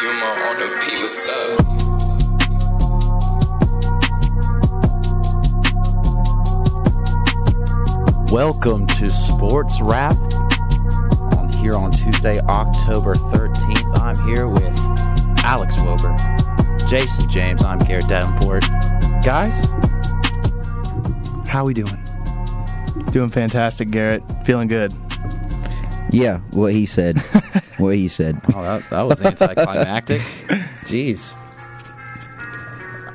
Sumo on the P, what's up? Welcome to Sports Wrap on here on Tuesday, October 13th. I'm here with Alex Wilbur, Jason James. I'm Garrett Davenport. Guys, how we doing? Doing fantastic, Garrett. Feeling good. Yeah, what he said. what he said. Oh, that, that was anticlimactic. Jeez.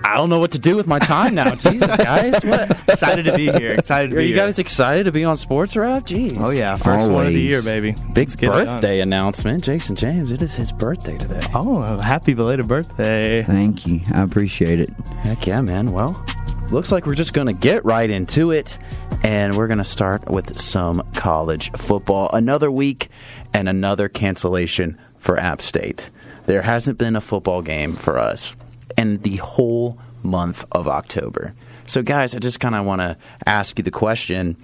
I don't know what to do with my time now. Jesus, guys. What? Excited to be here. Excited to Are be you here. guys excited to be on Sports Wrap? Jeez. Oh yeah, first one of the Always. year, baby. Big Let's get it done. birthday announcement. Jason James, it is his birthday today. Oh, happy belated birthday! Thank you. I appreciate it. Heck yeah, man. Well, looks like we're just going to get right into it. And we're going to start with some college football. Another week and another cancellation for App State. There hasn't been a football game for us in the whole month of October. So, guys, I just kind of want to ask you the question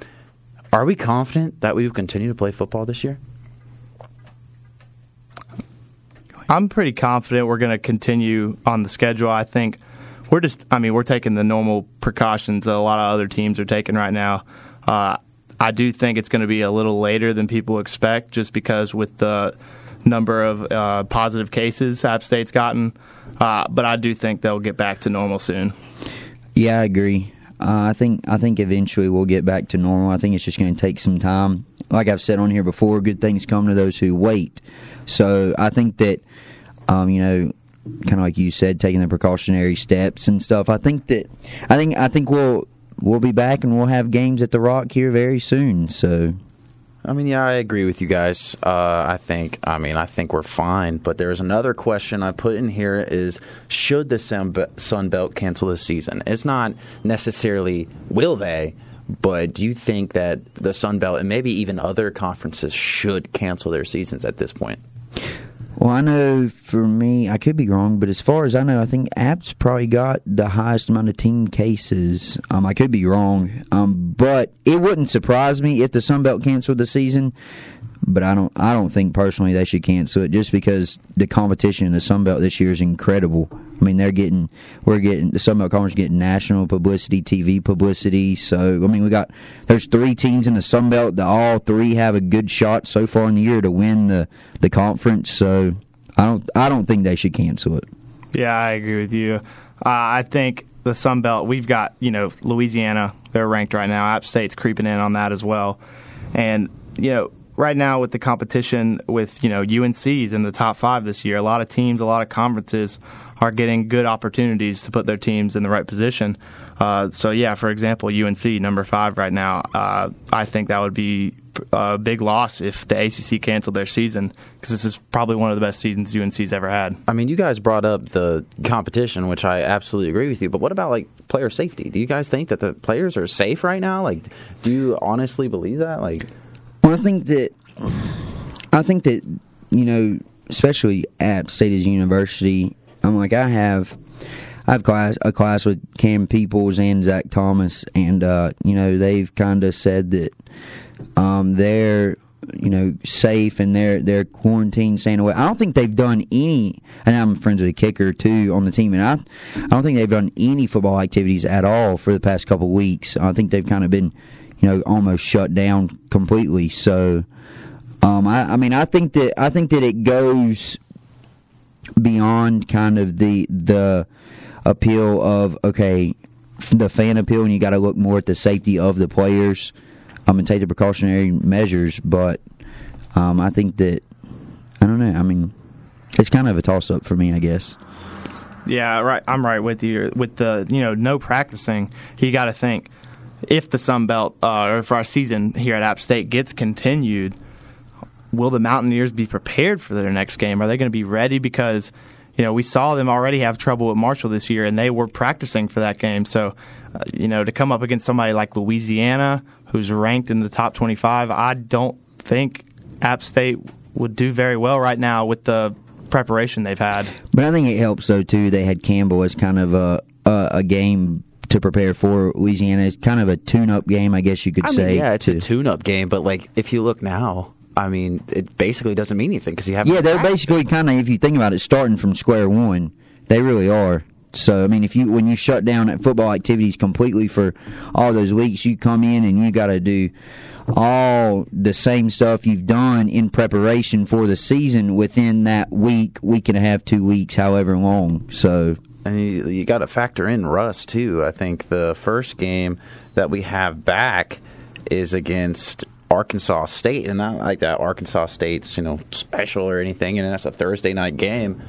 Are we confident that we will continue to play football this year? I'm pretty confident we're going to continue on the schedule. I think we're just, I mean, we're taking the normal precautions that a lot of other teams are taking right now. Uh, I do think it's going to be a little later than people expect, just because with the number of uh, positive cases App State's gotten. Uh, but I do think they'll get back to normal soon. Yeah, I agree. Uh, I think I think eventually we'll get back to normal. I think it's just going to take some time. Like I've said on here before, good things come to those who wait. So I think that, um, you know, kind of like you said, taking the precautionary steps and stuff. I think that I think I think we'll we'll be back and we'll have games at the Rock here very soon. So I mean, yeah, I agree with you guys. Uh, I think, I mean, I think we're fine. But there's another question I put in here: is should the Sun Belt cancel this season? It's not necessarily will they, but do you think that the Sun Belt and maybe even other conferences should cancel their seasons at this point? Well, I know for me, I could be wrong, but as far as I know, I think App's probably got the highest amount of team cases. Um, I could be wrong, um, but it wouldn't surprise me if the Sun Belt canceled the season. But I don't, I don't think personally they should cancel it just because the competition in the Sun Belt this year is incredible. I mean, they're getting, we're getting the Sun Belt Conference getting national publicity, TV publicity. So I mean, we got there's three teams in the Sun Belt that all three have a good shot so far in the year to win the the conference. So I don't, I don't think they should cancel it. Yeah, I agree with you. Uh, I think the Sun Belt, we've got, you know, Louisiana, they're ranked right now. App State's creeping in on that as well. And, you know, right now with the competition with, you know, UNC's in the top five this year, a lot of teams, a lot of conferences are getting good opportunities to put their teams in the right position. Uh, so, yeah, for example, UNC, number five right now, uh, I think that would be a big loss if the ACC canceled their season because this is probably one of the best seasons UNC's ever had. I mean, you guys brought up the competition, which I absolutely agree with you. But what about like player safety? Do you guys think that the players are safe right now? Like, do you honestly believe that? Like, Well, I think that I think that you know, especially at State University, I'm like I have I have class a class with Cam Peoples and Zac Thomas, and uh, you know they've kind of said that um, they're you know safe and they're they're quarantined, staying away. I don't think they've done any, and I'm friends with a kicker too on the team, and I I don't think they've done any football activities at all for the past couple weeks. I think they've kind of been you know almost shut down completely. So. Um, I, I mean, I think that I think that it goes beyond kind of the the appeal of okay, the fan appeal, and you got to look more at the safety of the players. I'm and take the precautionary measures. But um, I think that I don't know. I mean, it's kind of a toss up for me, I guess. Yeah, right. I'm right with you. With the you know no practicing, you got to think if the Sun Belt uh, or if our season here at App State gets continued, will the Mountaineers be prepared for their next game? Are they going to be ready? Because you know we saw them already have trouble with Marshall this year, and they were practicing for that game. So uh, you know to come up against somebody like Louisiana, who's ranked in the top 25, I don't think App State would do very well right now with the preparation they've had. But I think it helps though too. They had Campbell as kind of a a, a game to prepare for Louisiana. It's kind of a tune-up game, I guess you could I mean, say. yeah, it's to- a tune-up game, but like if you look now, I mean, it basically doesn't mean anything because you have Yeah, they're basically kind of, if you think about it, starting from square one. They really are. So I mean, if you when you shut down at football activities completely for all those weeks, you come in and you got to do all the same stuff you've done in preparation for the season within that week, week and a half, two weeks, however long. So And you, you got to factor in Russ too. I think the first game that we have back is against Arkansas State, and not like that Arkansas State's you know special or anything, and that's a Thursday night game.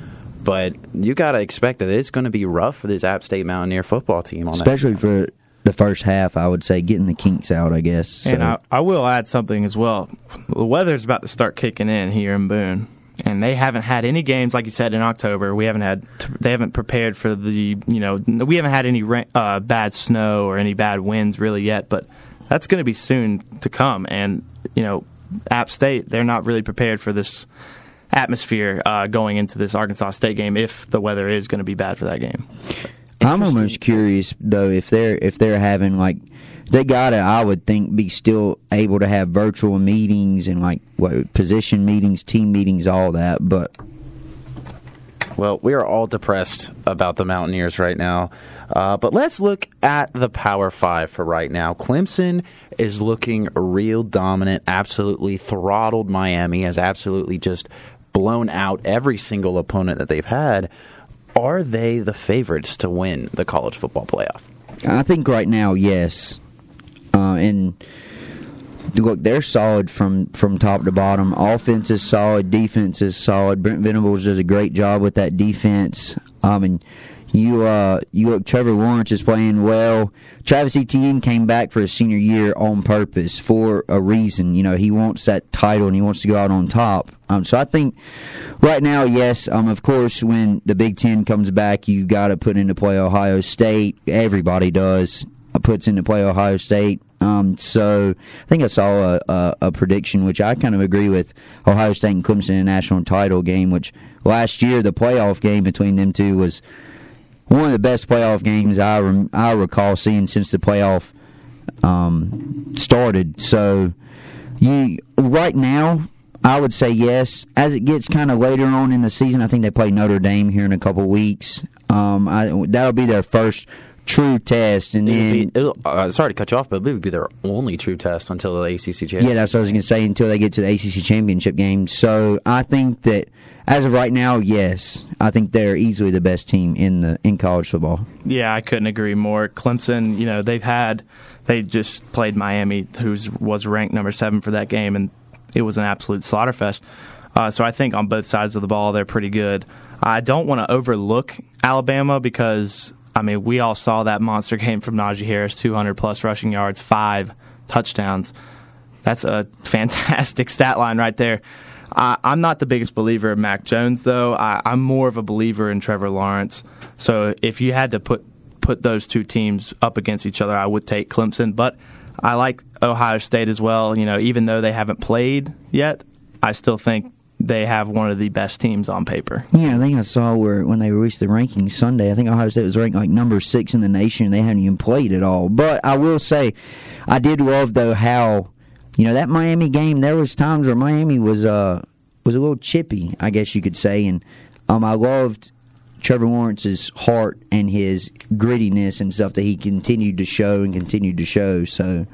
But you got to expect that it's going to be rough for this App State Mountaineer football team on especially for the first half, I would say getting the kinks out. I guess. So. And I, I will add something as well. The weather's about to start kicking in here in Boone, and they haven't had any games like you said in October. We haven't had they haven't prepared for the you know we haven't had any uh, bad snow or any bad winds really yet, but that's going to be soon to come. And you know, App State they're not really prepared for this atmosphere uh, going into this Arkansas State game if the weather is going to be bad for that game. I'm almost curious though if they're if they're having like they gotta I would think be still able to have virtual meetings and like what position meetings, team meetings, all that. But Well, we are all depressed about the Mountaineers right now. Uh, but let's look at the Power Five for right now. Clemson is looking real dominant, absolutely throttled Miami, has absolutely just blown out every single opponent that they've had. Are they the favorites to win the college football playoff? I think right now, yes. Uh, and look, they're solid from from top to bottom. Offense is solid, defense is solid. Brent Venables does a great job with that defense. Um, and you uh, you look, Trevor Lawrence is playing well. Travis Etienne came back for his senior year on purpose for a reason. You know, he wants that title and he wants to go out on top. Um, so I think right now, yes. Um, of course, when the Big Ten comes back, you've got to put into play Ohio State. Everybody does puts into play Ohio State. Um, so I think I saw a, a, a prediction, which I kind of agree with Ohio State and Clemson in a national title game, which last year the playoff game between them two was one of the best playoff games I rem- I recall seeing since the playoff um, started. So you right now, I would say yes. As it gets kind of later on in the season, I think they play Notre Dame here in a couple weeks. Um, I, that'll be their first true test, and then would be, it'll- uh, sorry to cut you off, but it would be their only true test until the ACC championship. Yeah, that's what I was going to say until they get to the ACC championship game. So I think that as of right now, yes, I think they're easily the best team in the in college football. Yeah, I couldn't agree more. Clemson, you know, they've had they just played Miami, who was ranked number seven for that game, and it was an absolute slaughterfest. Uh, so I think on both sides of the ball, they're pretty good. I don't want to overlook Alabama because I mean we all saw that monster game from Najee Harris, 200 plus rushing yards, five touchdowns. That's a fantastic stat line right there. I, I'm not the biggest believer of Mac Jones, though. I, I'm more of a believer in Trevor Lawrence. So if you had to put put those two teams up against each other, I would take Clemson. But I like Ohio State as well. You know, even though they haven't played yet, I still think they have one of the best teams on paper. Yeah, I think I saw where when they released the rankings Sunday, I think Ohio State was ranked like number six in the nation. And they hadn't even played at all. But I will say, I did love though how, you know, that Miami game. There was times where Miami was uh was a little chippy, I guess you could say, and um I loved Trevor Lawrence's heart and his grittiness and stuff that he continued to show and continued to show. So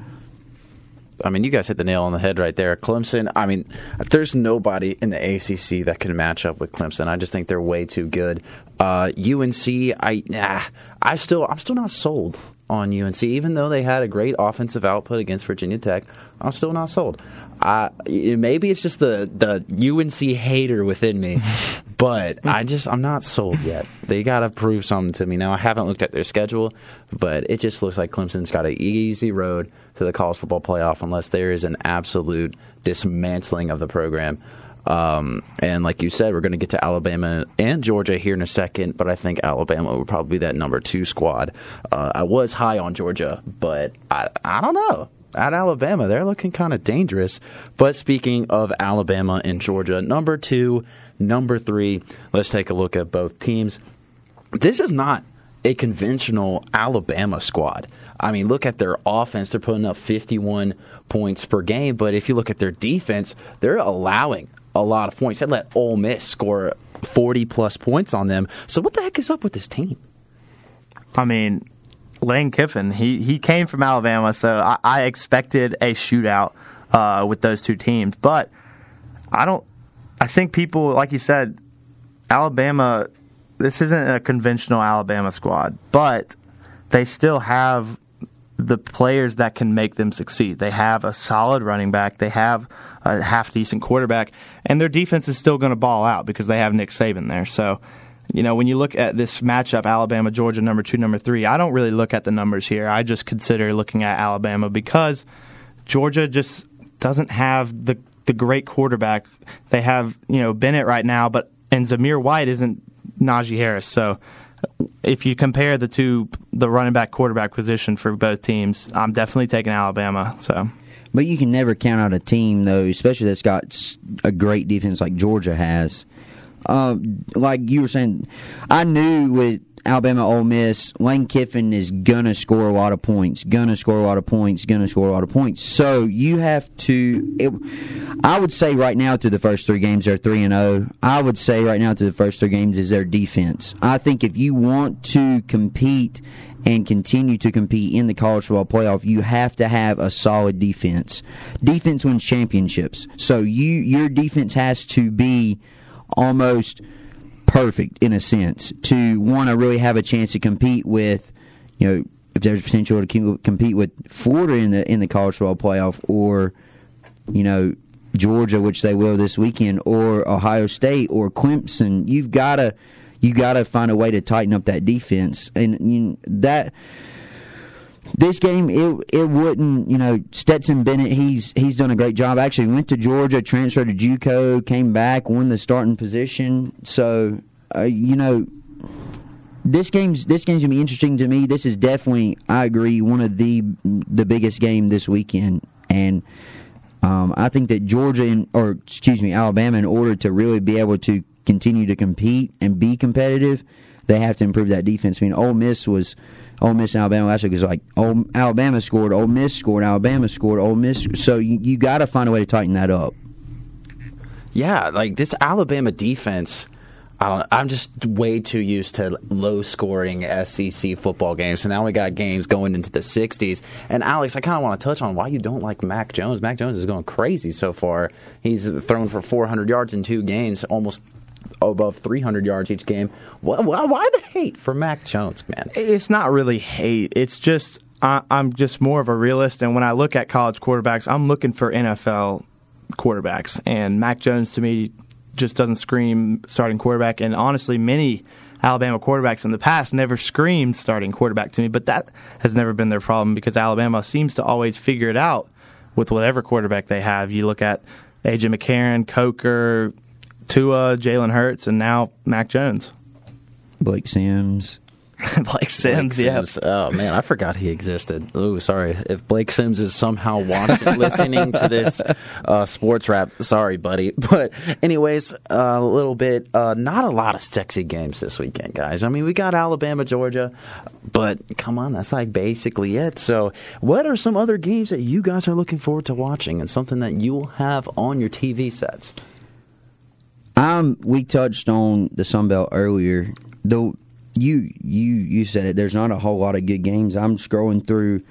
I mean, you guys hit the nail on the head right there. Clemson, I mean, there's nobody in the ACC that can match up with Clemson. I just think they're way too good. Uh, UNC, I, nah, I still, I'm still not sold on UNC, even though they had a great offensive output against Virginia Tech. I'm still not sold. Uh, maybe it's just the the UNC hater within me, but I just I'm not sold yet. They got to prove something to me. Now I haven't looked at their schedule, but it just looks like Clemson's got an easy road to the college football playoff unless there is an absolute dismantling of the program. Um, and like you said, we're going to get to Alabama and Georgia here in a second, but I think Alabama would probably be that number two squad. Uh, I was high on Georgia, but I, I don't know. At Alabama, they're looking kind of dangerous. But speaking of Alabama and Georgia, number two, number three, let's take a look at both teams. This is not a conventional Alabama squad. I mean, look at their offense. They're putting up 51 points per game, but if you look at their defense, they're allowing a lot of points. They let Ole Miss score 40 plus points on them. So what the heck is up with this team? I mean, Lane Kiffin, he, he came from Alabama, so I, I expected a shootout uh, with those two teams. But I don't. I think people, like you said, Alabama. This isn't a conventional Alabama squad, but they still have the players that can make them succeed. They have a solid running back. They have a half decent quarterback, and their defense is still going to ball out because they have Nick Saban there. So, you know, when you look at this matchup, Alabama, Georgia, number two, number three, I don't really look at the numbers here. I just consider looking at Alabama because Georgia just doesn't have the the great quarterback. They have you know Bennett right now, but and Zamir White isn't Najee Harris. So if you compare the two, the running back quarterback position for both teams, I'm definitely taking Alabama. So. But you can never count out a team, though, especially that's got a great defense like Georgia has. Uh, like you were saying, I knew with Alabama Ole Miss, Lane Kiffin is gonna score a lot of points, gonna score a lot of points, gonna score a lot of points. So you have to. It, I would say right now through the first three games they're three and zero. I would say right now through the first three games is their defense. I think if you want to compete and continue to compete in the college football playoff, you have to have a solid defense. Defense wins championships. So you your defense has to be almost perfect in a sense to want to really have a chance to compete with, you know, if there's potential to compete with Florida in the in the college football playoff, or you know Georgia, which they will this weekend, or Ohio State or Clemson. You've got to you got to find a way to tighten up that defense, and you that this game it it wouldn't you know Stetson Bennett he's he's done a great job. Actually went to Georgia, transferred to JUCO, came back, won the starting position. So uh, you know this game's this game's gonna be interesting to me. This is definitely I agree one of the the biggest game this weekend, and um, I think that Georgia or excuse me Alabama in order to really be able to continue to compete and be competitive, they have to improve that defense. I mean, Ole Miss was Ole Miss and Alabama last week was like Ole, Alabama scored, Ole Miss scored, Alabama scored, Ole Miss. So you, you got to find a way to tighten that up. Yeah, like this Alabama defense. I am just way too used to low scoring SEC football games. So now we got games going into the 60s. And Alex, I kind of want to touch on why you don't like Mac Jones. Mac Jones is going crazy so far. He's thrown for 400 yards in two games, almost above 300 yards each game. Why, why the hate for Mac Jones, man? It's not really hate. It's just I, I'm just more of a realist, and when I look at college quarterbacks, I'm looking for NFL quarterbacks, and Mac Jones to me just doesn't scream starting quarterback. And honestly, many Alabama quarterbacks in the past never screamed starting quarterback to me, but that has never been their problem because Alabama seems to always figure it out with whatever quarterback they have. You look at AJ McCarron, Coker, Tua, Jalen Hurts, and now Mac Jones. Blake Sims. Blake Sims, Blake yeah. Oh man, I forgot he existed. Oh, sorry. If Blake Sims is somehow watching, listening to this uh, Sports Wrap, sorry, buddy. But anyways, uh, a little bit. Uh, not a lot of sexy games this weekend, guys. I mean, we got Alabama, Georgia, but come on, that's like basically it. So, what are some other games that you guys are looking forward to watching, and something that you'll have on your TV sets? Um, we touched on the Sun Belt earlier. Though you you you said it. There's not a whole lot of good games. I'm scrolling through.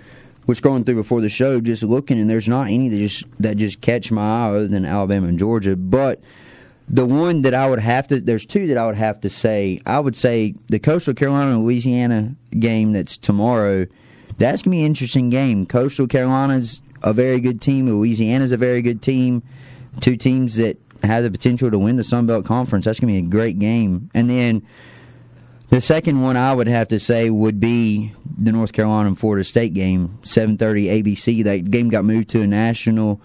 We're scrolling through before the show, just looking, and there's not any that just that just catch my eye other than Alabama and Georgia. But the one that I would have to there's two that I would have to say. I would say the Coastal Carolina Louisiana game that's tomorrow. That's gonna be an interesting game. Coastal Carolina's a very good team. Louisiana's a very good team. Two teams that have the potential to win the Sun Belt Conference. That's going to be a great game. And then the second one I would have to say would be the North Carolina and Florida State game, 7:30 ABC. That game got moved to a national,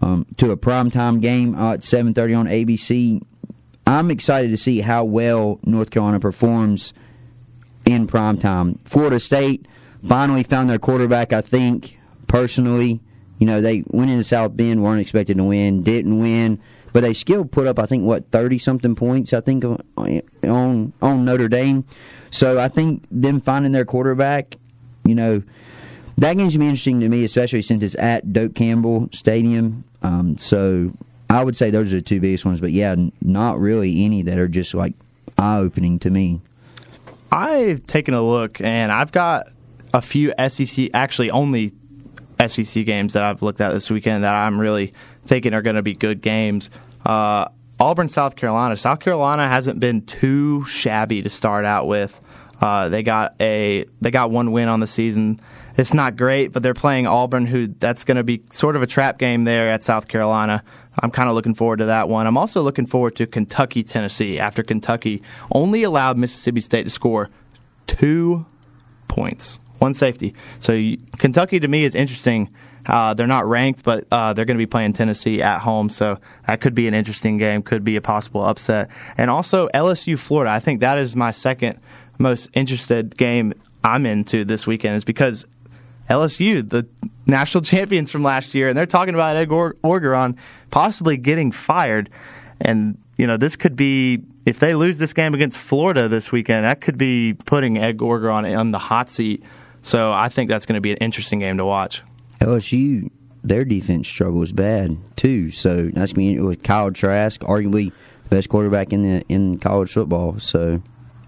um, to a primetime game at 7:30 on ABC. I'm excited to see how well North Carolina performs in primetime. Florida State finally found their quarterback. I think personally, you know, they went into South Bend, weren't expected to win, didn't win but they still put up I think what thirty something points I think on on Notre Dame. So I think them finding their quarterback, you know, that game's gonna be interesting to me, especially since it's at Doak Campbell Stadium. Um, so I would say those are the two biggest ones, but yeah, not really any that are just like eye opening to me. I've taken a look and I've got a few SEC, actually only SEC games that I've looked at this weekend that I'm really thinking are going to be good games. Uh, Auburn, South Carolina. South Carolina hasn't been too shabby to start out with. Uh, they got a they got one win on the season. It's not great, but they're playing Auburn, who that's going to be sort of a trap game there at South Carolina. I'm kind of looking forward to that one. I'm also looking forward to Kentucky, Tennessee. After Kentucky only allowed Mississippi State to score two points, one safety. So you, Kentucky to me is interesting. Uh, they're not ranked, but uh, they're going to be playing Tennessee at home, so that could be an interesting game. Could be a possible upset, and also LSU, Florida. I think that is my second most interested game I'm into this weekend, is because LSU, the national champions from last year, and they're talking about Ed Orgeron possibly getting fired. And, you know, this could be, if they lose this game against Florida this weekend, that could be putting Ed Orgeron on the hot seat. So I think that's going to be an interesting game to watch. LSU, their defense struggle struggles bad, too. So that's me with Kyle Trask, arguably best quarterback in the in college football. So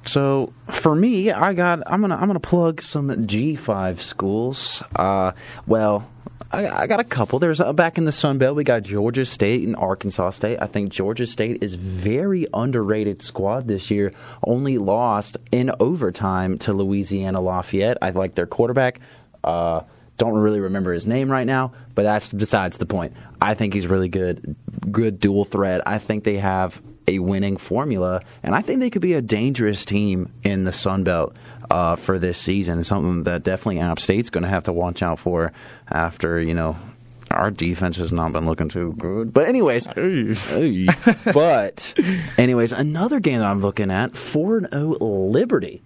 so for me, I got I'm gonna I'm gonna plug some G5 schools. Uh, well, I, I, got a couple. There's uh, back in the Sun Belt, we got Georgia State and Arkansas State. I think Georgia State is very underrated squad this year. Only lost in overtime to Louisiana Lafayette. I like their quarterback. Uh, don't really remember his name right now, but that's besides the point. I think he's really good, good dual threat. I think they have a winning formula, and I think they could be a dangerous team in the Sun Belt uh, for this season. Something that definitely App State's going to have to watch out for after you know our defense has not been looking too good. But anyways, but anyways, another game that I'm looking at, 4-0 Liberty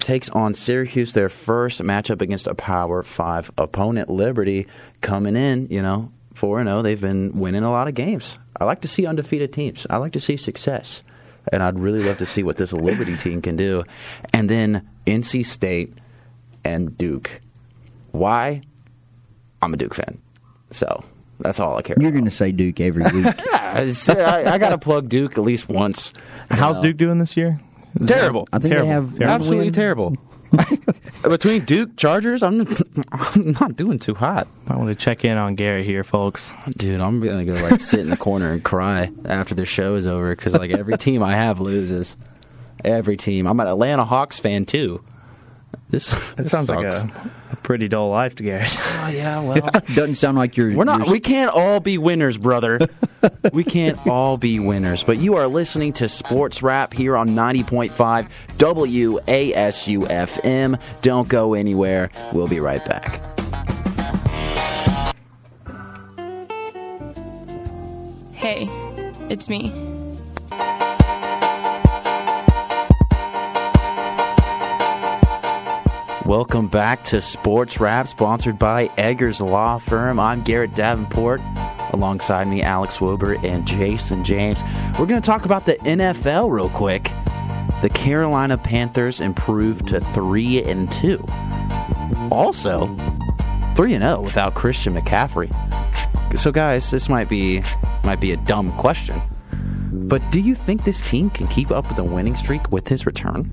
takes on Syracuse their first matchup against a Power 5 opponent. Liberty coming in, you know, 4-0, they've been winning a lot of games. I like to see undefeated teams. I like to see success. And I'd really love to see what this Liberty team can do. And then NC State and Duke. Why? I'm a Duke fan. So that's all I care You're going to say Duke every week. yeah, I, I got to plug Duke at least once. How's know. Duke doing this year? Terrible. I think terrible. they have absolutely win. terrible. Between Duke Chargers, I'm I'm not doing too hot. I want to check in on Gary here, folks. Dude, I'm gonna go like sit in the corner and cry after the show is over because like every team I have loses. Every team. I'm an Atlanta Hawks fan too. This, this sounds sucks. like a, a, pretty dull life to Garrett. Oh yeah, well, doesn't sound like you're. We're not. You're... We can't all be winners, brother. we can't all be winners. But you are listening to Sports Wrap here on 90.5 WASUFM. Don't go anywhere. We'll be right back. Hey, it's me. Welcome back to Sports Wrap, sponsored by Eggers Law Firm. I'm Garrett Davenport. Alongside me, Alex Wober and Jason James. We're going to talk about the NFL real quick. The Carolina Panthers improved to three and two. Also, three and zero oh without Christian McCaffrey. So, guys, this might be might be a dumb question, but do you think this team can keep up with the winning streak with his return?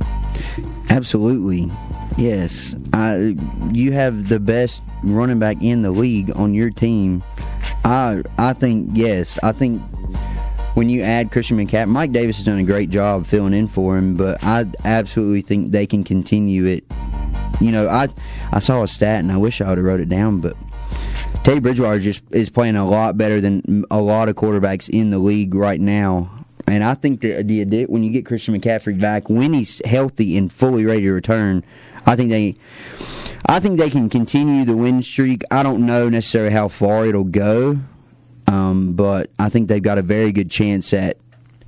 Absolutely. Yes, I, you have the best running back in the league on your team. I I think yes. I think when you add Christian McCaffrey, Mike Davis has done a great job filling in for him, but I absolutely think they can continue it. You know, I I saw a stat and I wish I would have wrote it down, but Teddy Bridgewater just is playing a lot better than a lot of quarterbacks in the league right now. And I think that the when you get Christian McCaffrey back, when he's healthy and fully ready to return, I think they, I think they can continue the win streak. I don't know necessarily how far it'll go, um, but I think they've got a very good chance at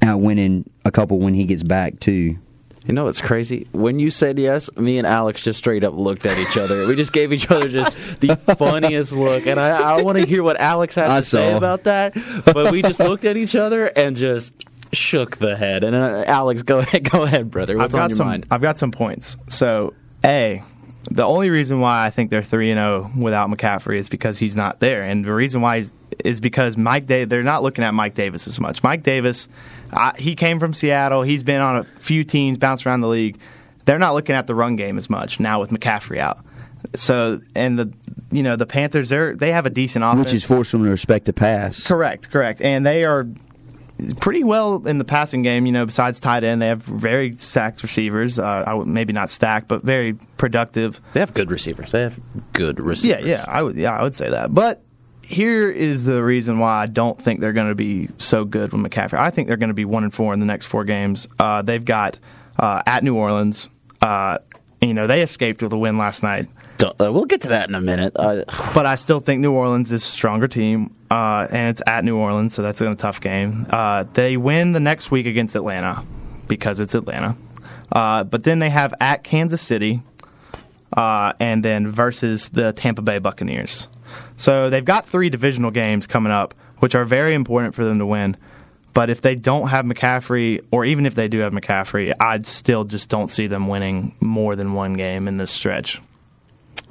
out winning a couple when he gets back too. You know what's crazy? When you said yes, me and Alex just straight up looked at each other. We just gave each other just the funniest look, and I, I want to hear what Alex has I to say about that. But we just looked at each other and just shook the head. And uh, Alex, go ahead, go ahead, brother. What's I've got on your some. mind? I've got some points. So, a, the only reason why I think they're three and zero without McCaffrey is because he's not there, and the reason why is, because Mike. Da- they're not looking at Mike Davis as much. Mike Davis, I, he came from Seattle. He's been on a few teams, bounced around the league. They're not looking at the run game as much now with McCaffrey out. So, and the you know the Panthers, they they have a decent offense, which is forcing them to respect the pass. Correct, correct. And they are pretty well in the passing game, you know, besides tight end. They have very stacked receivers. Uh, I would, maybe not stacked, but very productive. They have good receivers. They have good receivers. yeah, yeah, I would yeah, I would say that. But here is the reason why I don't think they're going to be so good with McCaffrey. I think they're going to be 1 and 4 in the next 4 games. Uh, they've got uh, at New Orleans uh, you know, they escaped with a win last night. Uh, we'll get to that in a minute. Uh, But I still think New Orleans is a stronger team, uh, and it's at New Orleans, so that's a tough game. Uh, they win the next week against Atlanta because it's Atlanta. Uh, but then they have at Kansas City, uh, and then versus the Tampa Bay Buccaneers. So they've got three divisional games coming up, which are very important for them to win. But if they don't have McCaffrey, or even if they do have McCaffrey, I still just don't see them winning more than one game in this stretch.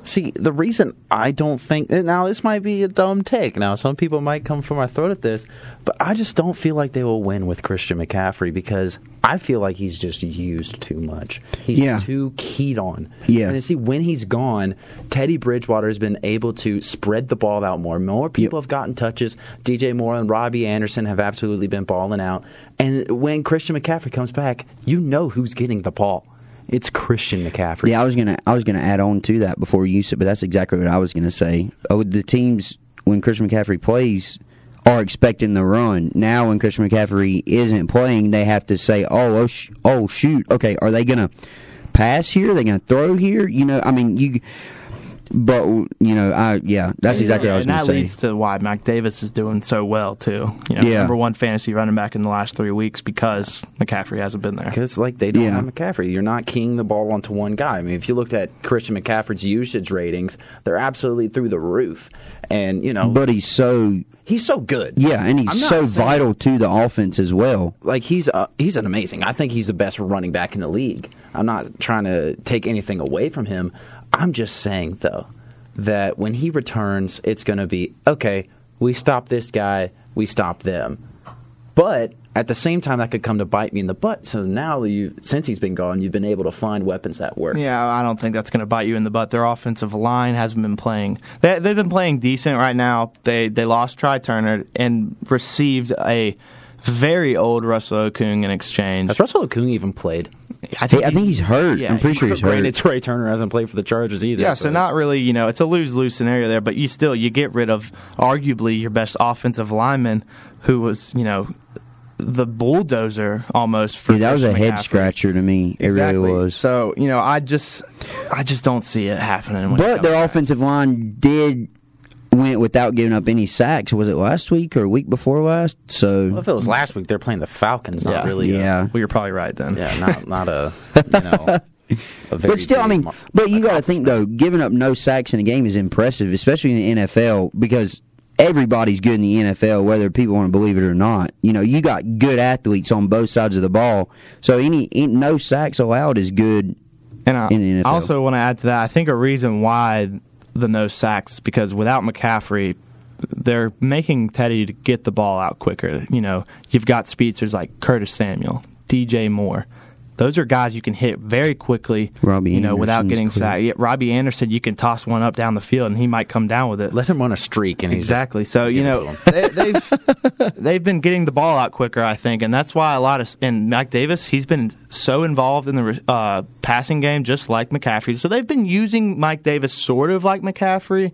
See, the reason I don't think now this might be a dumb take. Now, some people might come from our throat at this, but I just don't feel like they will win with Christian McCaffrey because I feel like he's just used too much. He's Yeah. too keyed on. Yeah. and see when he's gone, Teddy Bridgewater has been able to spread the ball out more. More people have gotten touches. DJ Moore and Robbie Anderson have absolutely been balling out. And when Christian McCaffrey comes back, you know who's getting the ball. It's Christian McCaffrey. Yeah, I was gonna I was gonna add on to that before you said, but that's exactly what I was gonna say. Oh, the teams when Christian McCaffrey plays are expecting the run. Now, when Christian McCaffrey isn't playing, they have to say, "Oh, oh, sh- oh shoot, okay, are they gonna pass here? Are they gonna throw here?" You know, I mean, you. But you know, I yeah, that's exactly what I was and gonna say. And that leads to why Mac Davis is doing so well too. You know, Yeah. number one fantasy running back in the last three weeks because McCaffrey hasn't been there. Because like they don't Yeah. have McCaffrey, you're not keying the ball onto one guy. I mean, if you looked at Christian McCaffrey's usage ratings, they're absolutely through the roof. And you know, But he's so he's so good. yeah, and he's so saying- vital to the offense as well. Like he's uh, he's an amazing. I think he's the best running back in the league. I'm not trying to take anything away from him. I'm just saying though that when he returns, it's going to be okay. We stop this guy. We stop them. But at the same time, that could come to bite me in the butt. So now you, since he's been gone, you've been able to find weapons that work. Yeah, I don't think that's going to bite you in the butt. Their offensive line hasn't been playing. They, they've been playing decent right now. They they lost Trai Turner and received a very old Russell Okung in exchange. Has Russell Okung even played? I Hey, I think he's hurt. Yeah, I'm pretty sure he's hurt. Granted, Trai Turner hasn't played for the Chargers either. Yeah, so but- not really, you know, it's a lose lose scenario there, but you still you get rid of arguably your best offensive lineman who was, you know, the bulldozer almost for Yeah, that was a Christian head scratcher to me. It Exactly. really was. So, you know, I just I just don't see it happening. When it But their back. offensive line did went without giving up any sacks. Was it last week or week before last? So Well, if it was last week, they're playing the Falcons. Not Yeah. really. a- yeah. Well, you're probably right then. yeah, not not a you know. But still, I mean, mar- but you got to think though, giving up no sacks in a game is impressive, especially in the NFL because everybody's good in the NFL, whether people want to believe it or not. You know, you got good athletes on both sides of the ball, so any, any no sacks allowed is good. And I, in the NFL. I also want to add to that. I think a reason why the no sacks is because without McCaffrey, they're making Teddy to get the ball out quicker. You know, you've got speedsters like Curtis Samuel, DJ Moore. Those are guys you can hit very quickly. Robbie you know, without getting quick. sacked. Yeah, Robbie Anderson, you can toss one up down the field and he might come down with it. Let him run a streak, and he's Exactly. So you know to him. they, they've they've been getting the ball out quicker, I think, and that's why a lot of and Mike Davis he's been so involved in the uh, passing game, just like McCaffrey. So they've been using Mike Davis sort of like McCaffrey,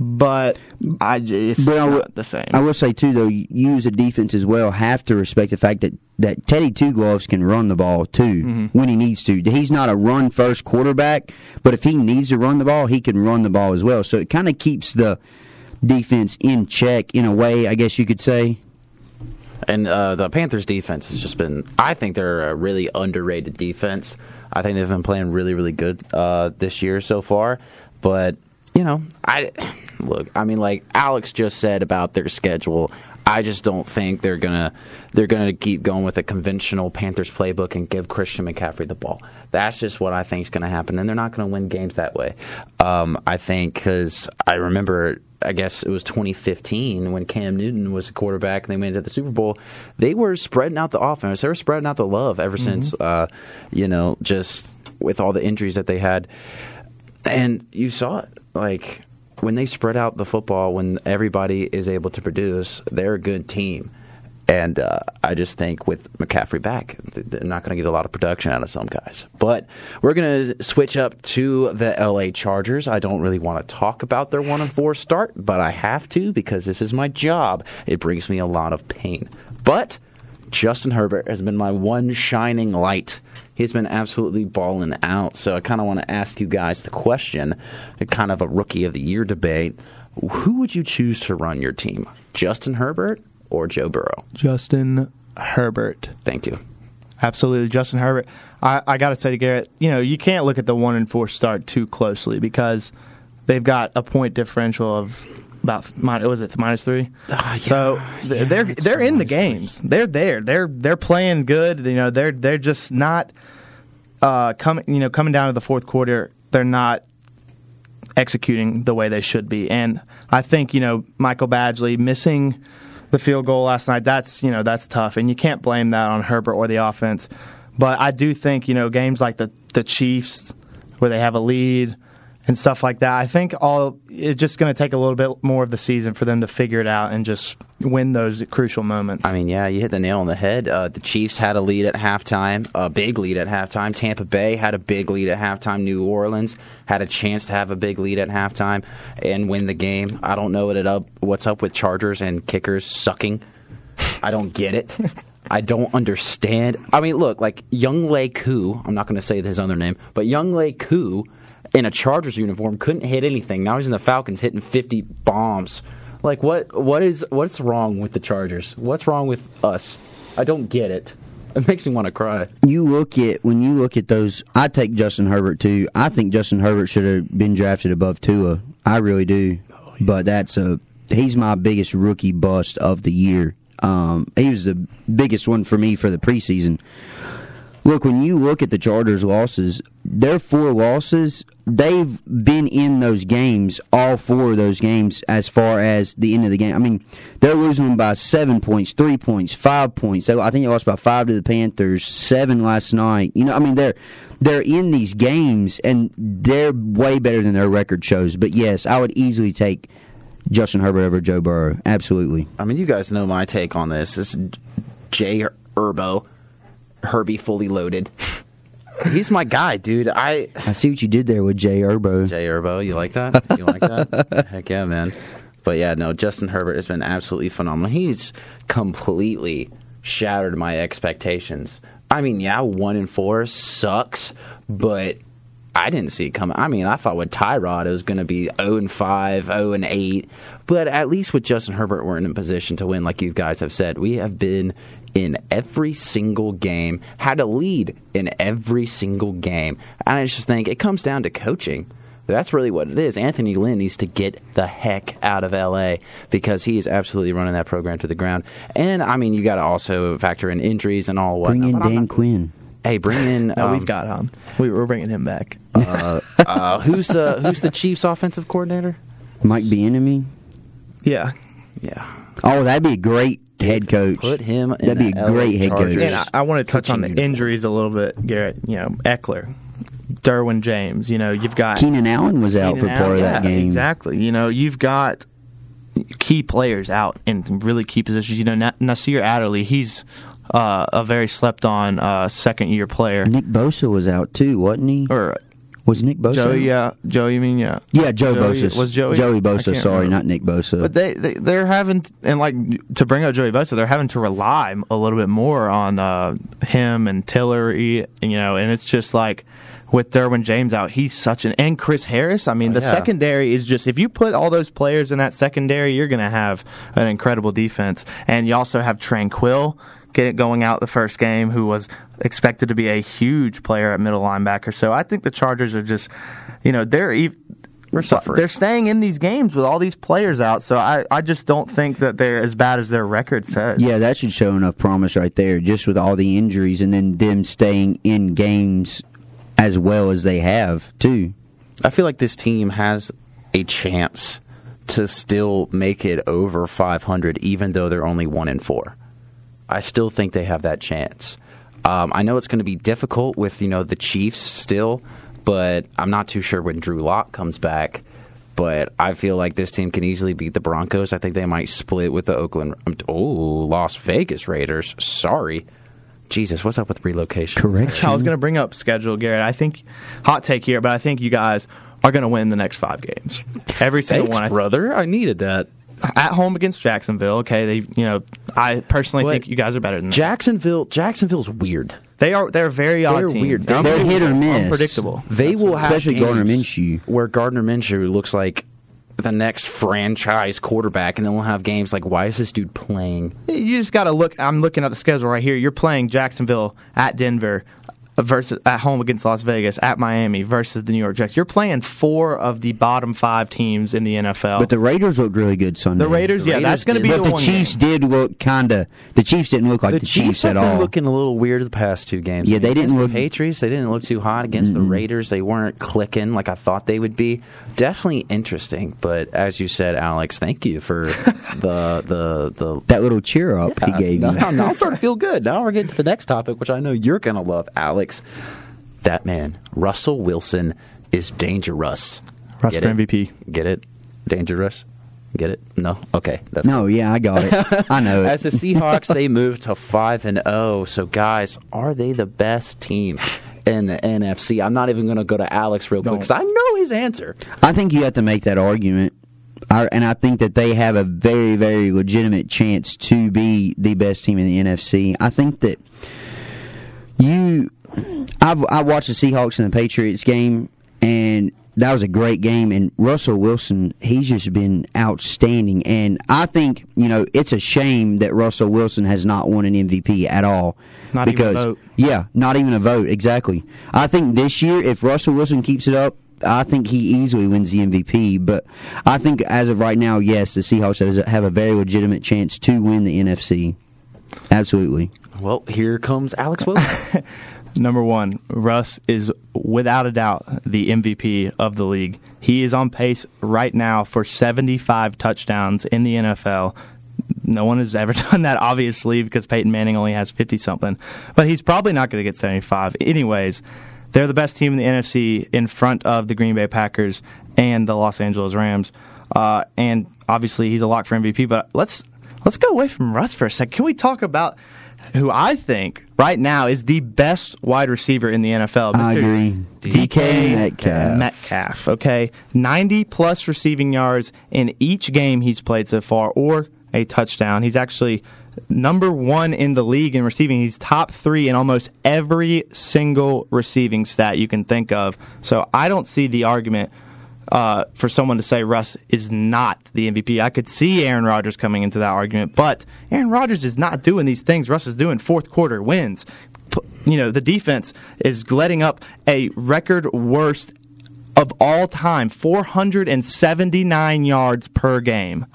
but I j- it's But I not will- the same. I will say too, though, you as a defense as well have to respect the fact that that Teddy Two Gloves can run the ball too Mm-hmm. when he needs to. He's not a run first quarterback, but if he needs to run the ball, he can run the ball as well. So it kind of keeps the defense in check in a way, I guess you could say. And uh, the Panthers defense has just been, I think they're a really underrated defense. I think they've been playing really, really good uh, this year so far. But, you know, I look, I mean, like Alex just said about their schedule. I just don't think they're gonna they're gonna keep going with a conventional Panthers playbook and give Christian McCaffrey the ball. That's just what I think is going to happen, and they're not going to win games that way. Um, I think because I remember, I guess it was 2015 when Cam Newton was a quarterback and they went into the Super Bowl. They were spreading out the offense. They were spreading out the love ever since, uh, you know, just with all the injuries that they had, and you saw it like when they spread out the football, when everybody is able to produce, they're a good team. And uh, I just think with McCaffrey back, they're not going to get a lot of production out of some guys. But we're going to switch up to the LA Chargers. I don't really want to talk about their one and four start, but I have to because this is my job. It brings me a lot of pain. But Justin Herbert has been my one shining light. He's been absolutely balling out. So I kind of want to ask you guys the question, kind of a rookie of the year debate. Who would you choose to run your team? Justin Herbert or Joe Burrow? Justin Herbert. Thank you. Absolutely, Justin Herbert. I, I got to say to Garrett, you know, you can't look at the one and four start too closely because they've got a point differential of about min- was it minus three? So th- they're they're in the minus three. games. They're there. They're they're playing good. You know, they're they're just not uh, coming. You know, coming down to the fourth quarter, they're not executing the way they should be. And I think you know Michael Badgley missing the field goal last night. That's you know that's tough, and you can't blame that on Herbert or the offense. But I do think you know games like the the Chiefs where they have a lead and stuff like that. I think all it's just going to take a little bit more of the season for them to figure it out and just win those crucial moments. I mean, yeah, you hit the nail on the head. Uh, the Chiefs had a lead at halftime, a big lead at halftime. Tampa Bay had a big lead at halftime. New Orleans had a chance to have a big lead at halftime and win the game. I don't know what it up, what's up with Chargers and kickers sucking. I don't get it. I don't understand. I mean, look, like Young Lei Koo, I'm not going to say his other name, but Young Lei Koo in a Chargers uniform couldn't hit anything. Now he's in the Falcons hitting 50 bombs. Like what what is what's wrong with the Chargers? What's wrong with us? I don't get it. It makes me want to cry. you look at when you look at those. I take Justin Herbert too. I think Justin Herbert should have been drafted above Tua. I really do. But that's a he's my biggest rookie bust of the year. Um, he was the biggest one for me for the preseason. Look, when you look at the Chargers' losses, their four losses, they've been in those games, all four of those games, as far as the end of the game. I mean, they're losing them by seven points, three points, five points. They, I think they lost by five to the Panthers, seven last night. You know, I mean, they're they're in these games, and they're way better than their record shows. But yes, I would easily take Justin Herbert over Joe Burrow. Absolutely. I mean, you guys know my take on this. Is Jay Herbo, Herbie fully loaded. He's my guy, dude. I I see what you did there with Jay Urbo. Jay Herbo, you like that? You like that? Heck yeah, man. But yeah, no, Justin Herbert has been absolutely phenomenal. He's completely shattered my expectations. I mean, yeah, one and four sucks, but I didn't see it coming. I mean, I thought with Tyrod it was going to be 0 and 5, 0 and 8, but at least with Justin Herbert, we're in a position to win, like you guys have said. We have been in every single game, had a lead in every single game. And I just think it comes down to coaching. That's really what it is. Anthony Lynn needs to get the heck out of LA because he is absolutely running that program to the ground. And I mean, you got to also factor in injuries and all. Bring whatnot, in but I'm Dan not- Quinn. Hey, bring in. No, um, we've got him. We, we're bringing him back. uh, who's uh, who's the Chiefs' offensive coordinator? Mike Bieniemy. yeah, Yeah, Oh, that'd be a great head coach. put him. In That'd be the a great LA head coach. and I, I want to touch on the uniform. injuries a little bit, Garrett. You know, Ekeler, Derwin James. You know, you've got Keenan Allen was out Keenan for part Allen. of that Yeah, game. Exactly. You know, you've got key players out in really key positions. You know, Nasir Adderley, he's uh, a very slept on uh, second year player. Nick Bosa was out too, wasn't he? Or Was Nick Bosa? Joey, yeah, Joey. You mean, yeah, Yeah, Joe Joey- Bosa. was Joey- Joey Bosa, sorry, remember. not Nick Bosa. But they, they they're having and like to bring up Joey Bosa, they're having to rely a little bit more on uh, him and Tillery, you know, and it's just like with Derwin James out, he's such an and Chris Harris. I mean, the yeah. secondary is just if you put all those players in that secondary, you're going to have an incredible defense, and you also have Tranquill get it going out the first game, who was expected to be a huge player at middle linebacker. So I think the Chargers are just, you know, they're. ev- We're suffering. they're staying in these games with all these players out, so I, I just don't think that they're as bad as their record says. yeah, that should show enough promise right there, just with all the injuries and then them staying in games as well as they have, too. I feel like this team has a chance to still make it over 500, even though they're only one in four. I still think they have that chance. Um, I know it's going to be difficult with you know the Chiefs still, but I'm not too sure when Drew Lock comes back. But I feel like this team can easily beat the Broncos. I think they might split with the Oakland. Oh, Las Vegas Raiders. Sorry, Jesus, what's up with relocation? Correct. I was going to bring up schedule, Garrett. I think hot take here, but I think you guys are going to win the next five games. Every single Thanks, one. I th- brother. I needed that. At home against Jacksonville. Okay, they you know I personally But think you guys are better than them. Jacksonville. Jacksonville's weird. They are they're a very odd They're team. weird. They're, They're hit or miss. unpredictable. They will have Especially Gardner Minshew. where Gardner Minshew looks like the next franchise quarterback, and then we'll have games like, why is this dude playing? You just got to look. I'm looking at the schedule right here. You're playing Jacksonville at Denver versus at home against Las Vegas at Miami versus the New York Jets. You're playing four of the bottom five teams in the NFL. But the Raiders looked really good Sunday. The Raiders, yeah, Raiders that's going to be But the, the one Chiefs game. did look kind of. The Chiefs didn't look like the, Chiefs, have at been all. looking a little weird the past two games. Yeah, I mean, they didn't look- The Patriots, they didn't look too hot against the Raiders. They weren't clicking like I thought they would be. Definitely interesting, but as you said, Alex, thank you for the the the that little cheer up he gave now, you. now I'm starting to feel good. Now we're getting to the next topic, which I know you're going to love, Alex. That man, Russell Wilson, is dangerous. Russ Get for it? MVP. Get it? Dangerous? Get it? No? Okay. That's No, yeah, I got it. I know As the Seahawks, they moved to 5 and 0. So, guys, are they the best team in the NFC? I'm not even going to go to Alex real quick because I know his answer. I think you have to make that argument. I, and I think that they have a very, very legitimate chance to be the best team in the NFC. I think that you, I've, I watched the Seahawks and the Patriots game, and that was a great game. And Russell Wilson, he's just been outstanding. And I think you know it's a shame that Russell Wilson has not won an MVP at all. Not even a because vote. yeah, not even a vote. Exactly. I think this year, if Russell Wilson keeps it up, I think he easily wins the MVP. But I think as of right now, yes, the Seahawks have a very legitimate chance to win the NFC. Absolutely. Well, here comes Alex Wilson. Number one, Russ is without a doubt the MVP of the league. He is on pace right now for 75 touchdowns in the NFL. No one has ever done that, obviously, because Peyton Manning only has 50 something. But he's probably not going to get 75. Anyways, they're the best team in the NFC in front of the Green Bay Packers and the Los Angeles Rams. Uh, and obviously, he's a lock for MVP. But let's let's go away from Russ for a second. Can we talk about who I think right now is the best wide receiver in the NFL? I Mr. agree. DK Metcalf. Metcalf. Okay, ninety plus receiving yards in each game he's played so far, or a touchdown. He's actually number one in the league in receiving. He's top three in almost every single receiving stat you can think of. So I don't see the argument uh, for someone to say Russ is not the MVP. I could see Aaron Rodgers coming into that argument, but Aaron Rodgers is not doing these things Russ is doing. Fourth quarter wins. You know, the defense is letting up a record worst of all time 479 yards per game.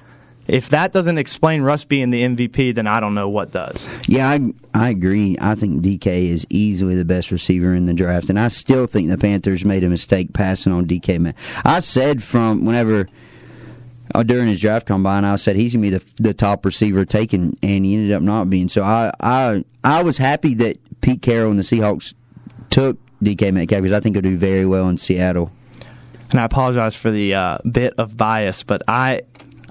If that doesn't explain Russ being the MVP, then I don't know what does. Yeah, I I agree. I think DK is easily the best receiver in the draft, and I still think the Panthers made a mistake passing on DK. Man, I said from whenever uh, during his draft combine, I said he's gonna be the the top receiver taken, and he ended up not being. So I I I was happy that Pete Carroll and the Seahawks took DK Metcalf because I think he'll do very well in Seattle. and I apologize for the uh, bit of bias, but I,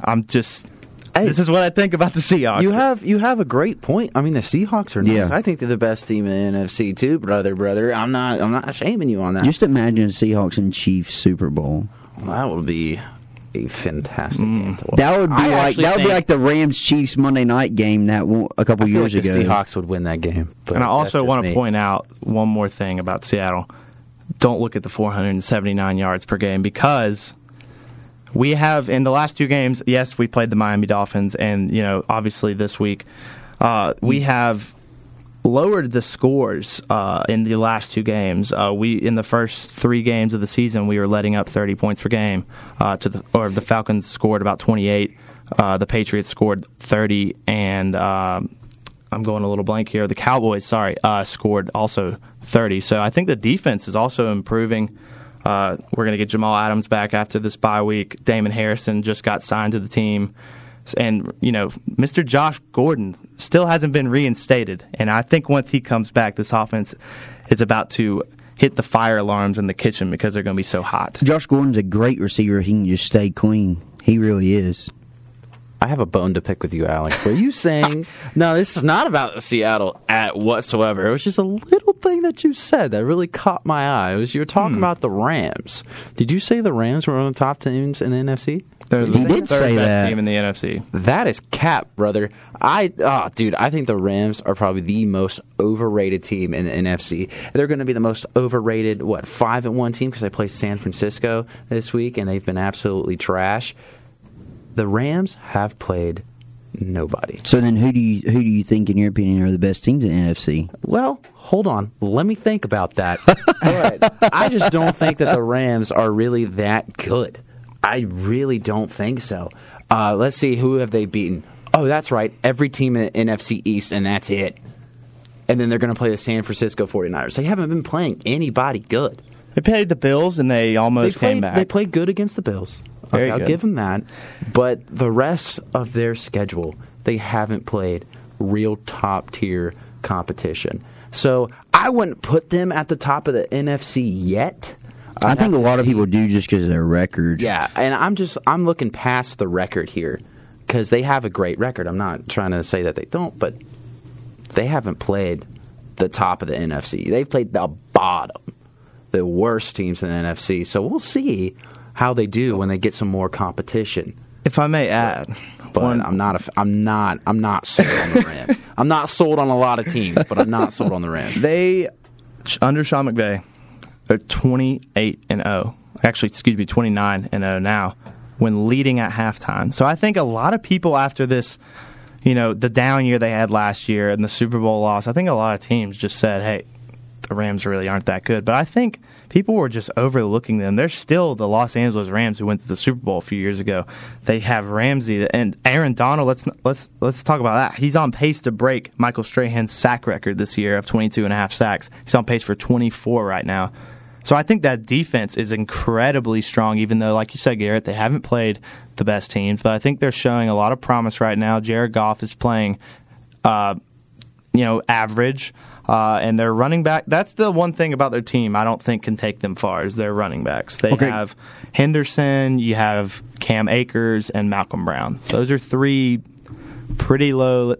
I'm just, Hey, this is what I think about the Seahawks. You have you have a great point. I mean, the Seahawks are nice. Yeah. I think they're the best team in the NFC too, brother, brother. I'm not I'm not shaming you on that. Just imagine Seahawks and Chiefs Super Bowl. that would be a fantastic mm. game to watch. That would be I like that would be like the Rams Chiefs Monday night game that a couple I feel years like the ago. Seahawks would win that game. but and I also just want me. to point out one more thing about Seattle. Don't look at the 479 yards per game because we have in the last two games. Yes, we played the Miami Dolphins, and you know, obviously this week uh, we have lowered the scores uh, in the last two games. Uh, we in the first three games of the season we were letting up 30 points per game. Uh, to the or the Falcons scored about 28. Uh, the Patriots scored 30, and um, I'm going a little blank here. The Cowboys, sorry, uh, scored also 30. So I think the defense is also improving. Uh, we're going to get Jamal Adams back after this bye week. Damon Harrison just got signed to the team. And, you know, Mr. Josh Gordon still hasn't been reinstated. And I think once he comes back, this offense is about to hit the fire alarms in the kitchen because they're going to be so hot. Josh Gordon's a great receiver. He can just stay clean. He really is. I have a bone to pick with you, Alex. Were you saying no? This is not about Seattle at whatsoever. It was just a little thing that you said that really caught my eye. It was you were talking hmm. about the Rams. Did you say the Rams were one of the top teams in the NFC? They're the He did third say best that. team in the NFC. That is cap, brother. I oh, dude, I think the Rams are probably the most overrated team in the NFC. They're going to be the most overrated what five and one team because they play San Francisco this week and they've been absolutely trash. The Rams have played nobody. So then, who do you who do you think, in your opinion, are the best teams in NFC? Well, hold on. Let me think about that. All right. I just don't think that the Rams are really that good. I really don't think so. Uh, let's see. Who have they beaten? Oh, that's right. Every team in the NFC East, and that's it. And then they're going to play the San Francisco 49ers. They haven't been playing anybody good. They played the Bills and they They almost played, came back. they played good against the Bills. Very Okay, I'll good. give them that. But the rest of their schedule, they haven't played real top tier competition. So I wouldn't put them at the top of the NFC yet. i I'd think a have to lot of people do just because of their record. Yeah, and I'm just I'm looking past the record here because they have a great record. I'm not trying to say that they don't, but they haven't played the top of the NFC. They've played the bottom, the worst teams in the NFC. So we'll see how they do when they get some more competition. if I may add, But one- I'm not a, I'm not I'm not sold on the Rams. I'm not sold on a lot of teams, but I'm not sold on the Rams. They under Sean McVay are 28 and 0. Actually, excuse me, 29 and 0 now when leading at halftime. So I think a lot of people after this, you know, the down year they had last year and the Super Bowl loss, I think a lot of teams just said, "Hey, the Rams really aren't that good." But I think people were just overlooking them. They're still the Los Angeles Rams who went to the Super Bowl a few years ago. They have Ramsey and Aaron Donald. Let's let's let's talk about that. He's on pace to break Michael Strahan's sack record this year of 22 and a half sacks. He's on pace for 24 right now. So I think that defense is incredibly strong, even though, like you said, Garrett, they haven't played the best teams. But I think they're showing a lot of promise right now. Jared Goff is playing uh, you know, average. Uh, and their running back, that's the one thing about their team I don't think can take them far is their running backs. They Okay. have Henderson, you have Cam Akers, and Malcolm Brown. Those are three pretty low,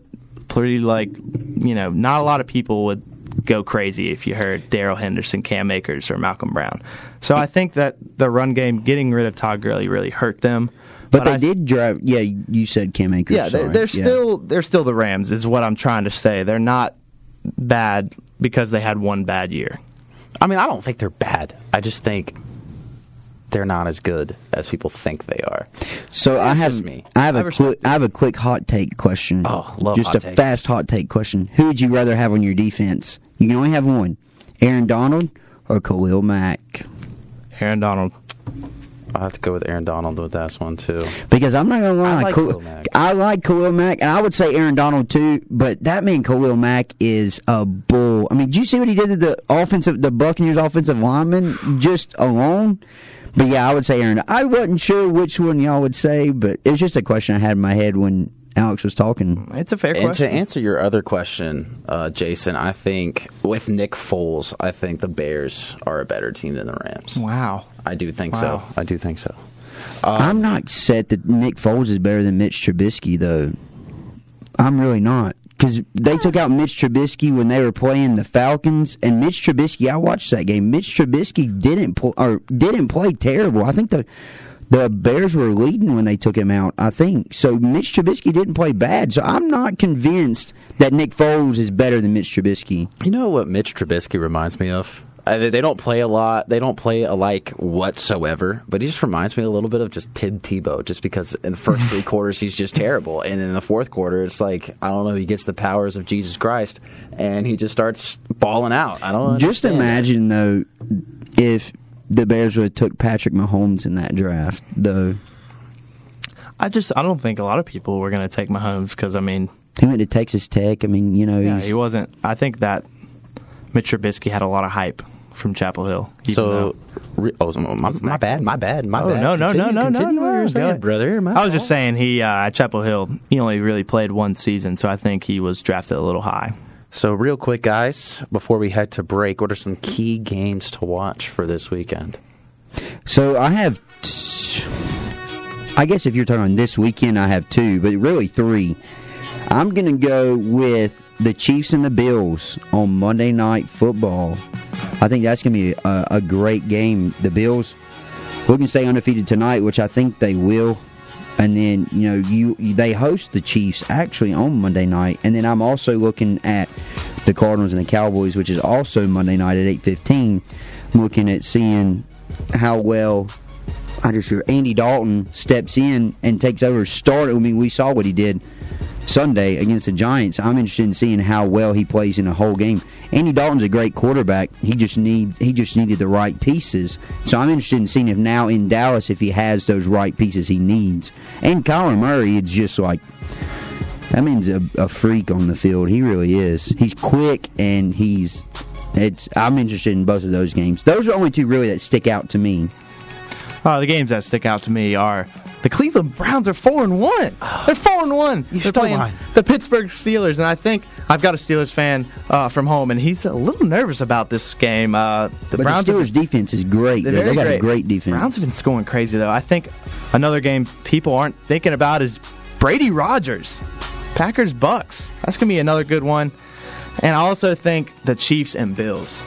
pretty like, you know, not a lot of people would go crazy if you heard Darrell Henderson, Cam Akers, or Malcolm Brown. So I think that the run game, getting rid of Todd Gurley really hurt them. But, they I- did drive. Yeah, you said Cam Akers. yeah, they're, they're Yeah. still they're still the Rams, is what I'm trying to say. They're not bad because they had one bad year. I mean, I don't think they're bad. I just think they're not as good as people think they are. So I have me. I have I a respect quick I have a quick hot take question. Oh, love just hot a takes. fast hot take question. Who would you rather have on your defense? You can only have one: Aaron Donald or Khalil Mack. Aaron Donald. I have to go with Aaron Donald with that one too. Because I'm not gonna lie, I like Khal- Khalil Mack. I like Khalil Mack, and I would say Aaron Donald too. But that man Khalil Mack is a bull. I mean, did you see what he did to the offensive, the Buccaneers offensive lineman just alone? But yeah, I would say Aaron. I wasn't sure which one y'all would say, but it's just a question I had in my head when Alex was talking. It's a fair question. And question. to answer your other question, uh, Jason, I think with Nick Foles, I think the Bears are a better team than the Rams. wow. I do think Wow. so. I do think so. I'm not set that Nick Foles is better than Mitch Trubisky, though. I'm really not. Because they took out Mitch Trubisky when they were playing the Falcons, and Mitch Trubisky. I watched that game. Mitch Trubisky didn't pl- or didn't play terrible. I think the the Bears were leading when they took him out. I think so. Mitch Trubisky didn't play bad. So I'm not convinced that Nick Foles is better than Mitch Trubisky. You know what Mitch Trubisky reminds me of? Uh, they don't play a lot. They don't play alike whatsoever. But he just reminds me a little bit of just Tim Tebow, just because in the first three quarters he's just terrible, and in the fourth quarter it's like I don't know. He gets the powers of Jesus Christ, and he just starts balling out. I don't Just understand it. imagine though if the Bears would have took Patrick Mahomes in that draft, though. I just I don't think a lot of people were going to take Mahomes because I mean, He went to Texas Tech. I mean, you know, yeah, he's, he wasn't. I think that Mitch Trubisky had a lot of hype from Chapel Hill. So, though- re- oh, my, my bad, my bad, my Oh, bad. no, no, Continue, no, no, continue no, what no, you're saying, ahead. brother. My I was just saying he uh, at Chapel Hill he only really played one season, so I think he was drafted a little high. So, real quick, guys, before we head to break, what are some key games to watch for this weekend? So I have, t- I guess if you're talking this weekend, I have two, but really three. I'm going to go with the Chiefs and the Bills on Monday Night Football. I think that's going to be a, a great game. The Bills looking to stay undefeated tonight, which I think they will. And then you know you they host the Chiefs actually on Monday night, and then I'm also looking at the Cardinals and the Cowboys, which is also Monday night at eight fifteen. I'm looking at seeing how well I just Andy Dalton steps in and takes over. Start. I mean, we saw what he did Sunday against the Giants. I'm interested in seeing how well he plays in a whole game. Andy Dalton's a great quarterback. He just needs he just needed the right pieces. So I'm interested in seeing if now in Dallas if he has those right pieces he needs. And Kyler Murray it's just like that means a, a freak on the field. He really is. He's quick and he's. It's. I'm interested in both of those games. Those are only two really that stick out to me. Uh, the games that stick out to me are the Cleveland Browns are four and one. They're four and one. You They're stole playing mine. the Pittsburgh Steelers, and I think I've got a Steelers fan uh, from home, and he's a little nervous about this game. Uh, the But Browns the have Steelers' defense is great. They're They got great. a great defense. Browns have been scoring crazy though. I think another game people aren't thinking about is Brady Rodgers, Packers Bucks. That's gonna be another good one. And I also think the Chiefs and Bills,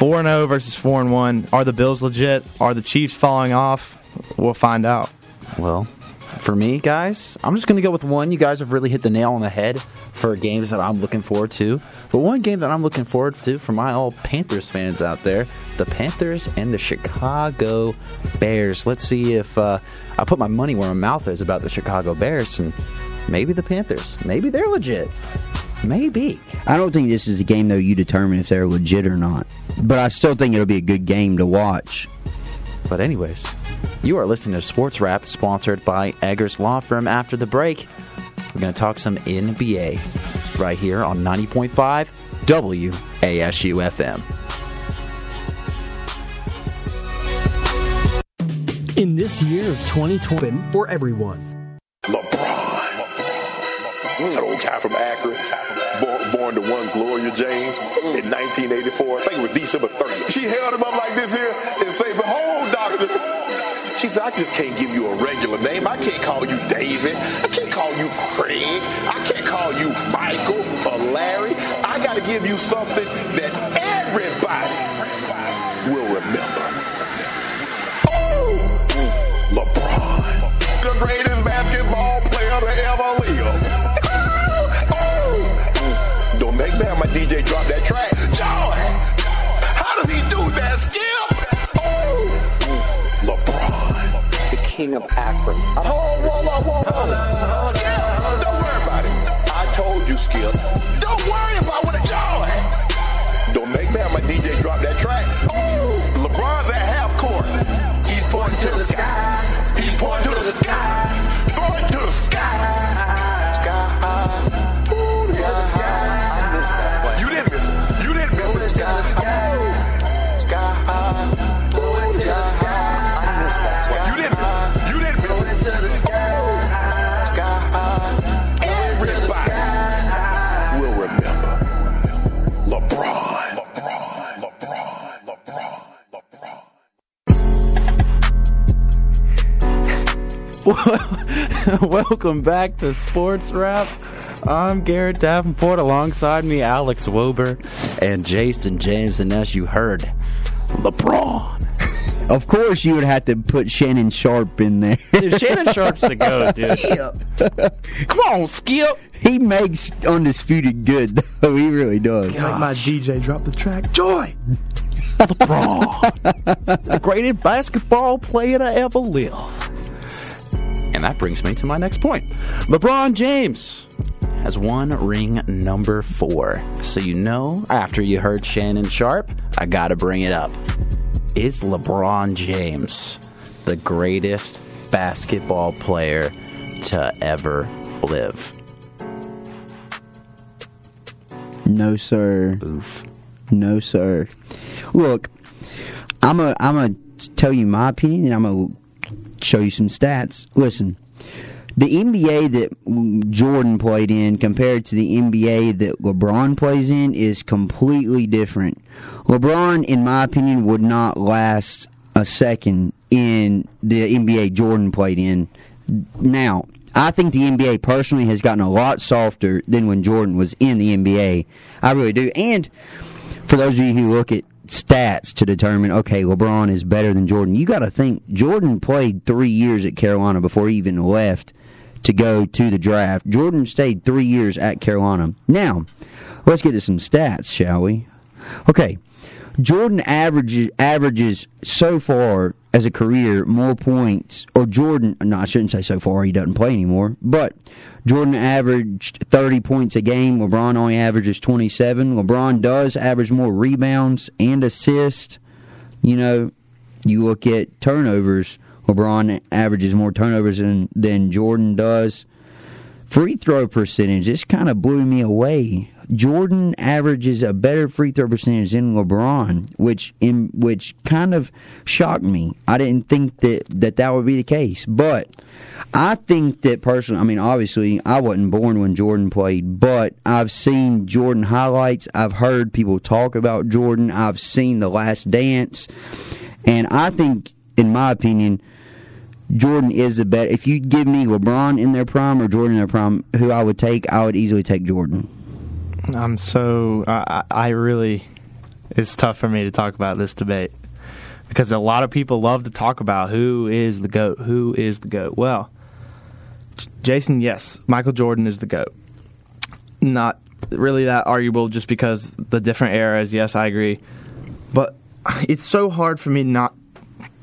four and zero versus four and one. Are the Bills legit? Are the Chiefs falling off? We'll find out. Well, for me, guys, I'm just going to go with one. You guys have really hit the nail on the head for games that I'm looking forward to. But one game that I'm looking forward to for my all Panthers fans out there the Panthers and the Chicago Bears. Let's see if uh, I put my money where my mouth is about the Chicago Bears and maybe the Panthers. Maybe they're legit. Maybe. I don't think this is a game though you determine if they're legit or not. But I still think it'll be a good game to watch. But, anyways, you are listening to Sports Wrap, sponsored by Eggers Law Firm. After the break, we're going to talk some NBA right here on 90.5 WASU FM. In this year of 2020, for everyone. LeBron. That old guy from Akron, born, to one Gloria James mm. in 1984. I think it was December 30th. She held him up like this here and said, Behold, doctor. She said, I just can't give you a regular name. I can't call you David. I can't call you Craig. I can't call you Michael or Larry. I got to give you something that everybody will remember. Oh, LeBron, the my DJ drop that track. Joy, how does he do that, Skip? Oh, LeBron. the king of Akron. Oh, whoa, whoa, whoa, whoa. Skip, don't worry about it. I told you, Skip. Don't worry about what a joy. Don't make me have my DJ drop that track. Oh, LeBron's at half court. He's pointing to the sky. He's pointing to the sky. Welcome back to Sports Wrap. I'm Garrett Davenport. Alongside me, Alex Wober and Jason James. And as you heard, LeBron. Of course, you would have to put Shannon Sharpe in there. Dude, Shannon Sharpe's the goat, dude. Come on, Skip. he makes undisputed good, though. He really does. Like my DJ drop the track. Joy! LeBron. the greatest basketball player to ever live. And that brings me to my next point. LeBron James has won ring number four. So you know, after you heard Shannon Sharpe, I gotta bring it up. Is LeBron James the greatest basketball player to ever live? No, sir. Oof. No, sir. Look, I'm a I'm a tell you my opinion, and I'm gonna show you some stats. Listen, the NBA that Jordan played in compared to the NBA that LeBron plays in is completely different. LeBron, in my opinion, would not last a second in the NBA Jordan played in. Now, I think the NBA personally has gotten a lot softer than when Jordan was in the NBA. I really do. And for those of you who look at stats to determine, okay, LeBron is better than Jordan, you got to think Jordan played three years at Carolina before he even left to go to the draft. Jordan stayed three years at Carolina. Now, let's get to some stats, shall we? Okay. Jordan averages averages so far as a career more points, or Jordan. No, I shouldn't say so far. He doesn't play anymore. But Jordan averaged 30 points a game. LeBron only averages 27. LeBron does average more rebounds and assists. You know, you look at turnovers. LeBron averages more turnovers than, than Jordan does. Free throw percentage, this kind of blew me away. Jordan averages a better free throw percentage than LeBron, which in which kind of shocked me. I didn't think that that, that would be the case, but I think that personally, I mean, obviously, I wasn't born when Jordan played, but I've seen Jordan highlights. I've heard people talk about Jordan. I've seen The Last Dance, and I think, in my opinion, Jordan is the better. If you give me LeBron in their prime or Jordan in their prime, who I would take, I would easily take Jordan. I'm so I I really it's tough for me to talk about this debate because a lot of people love to talk about who is the goat, who is the goat. Well, Jason, yes, Michael Jordan is the goat. Not really that arguable just because the different eras. Yes, I agree, but it's so hard for me not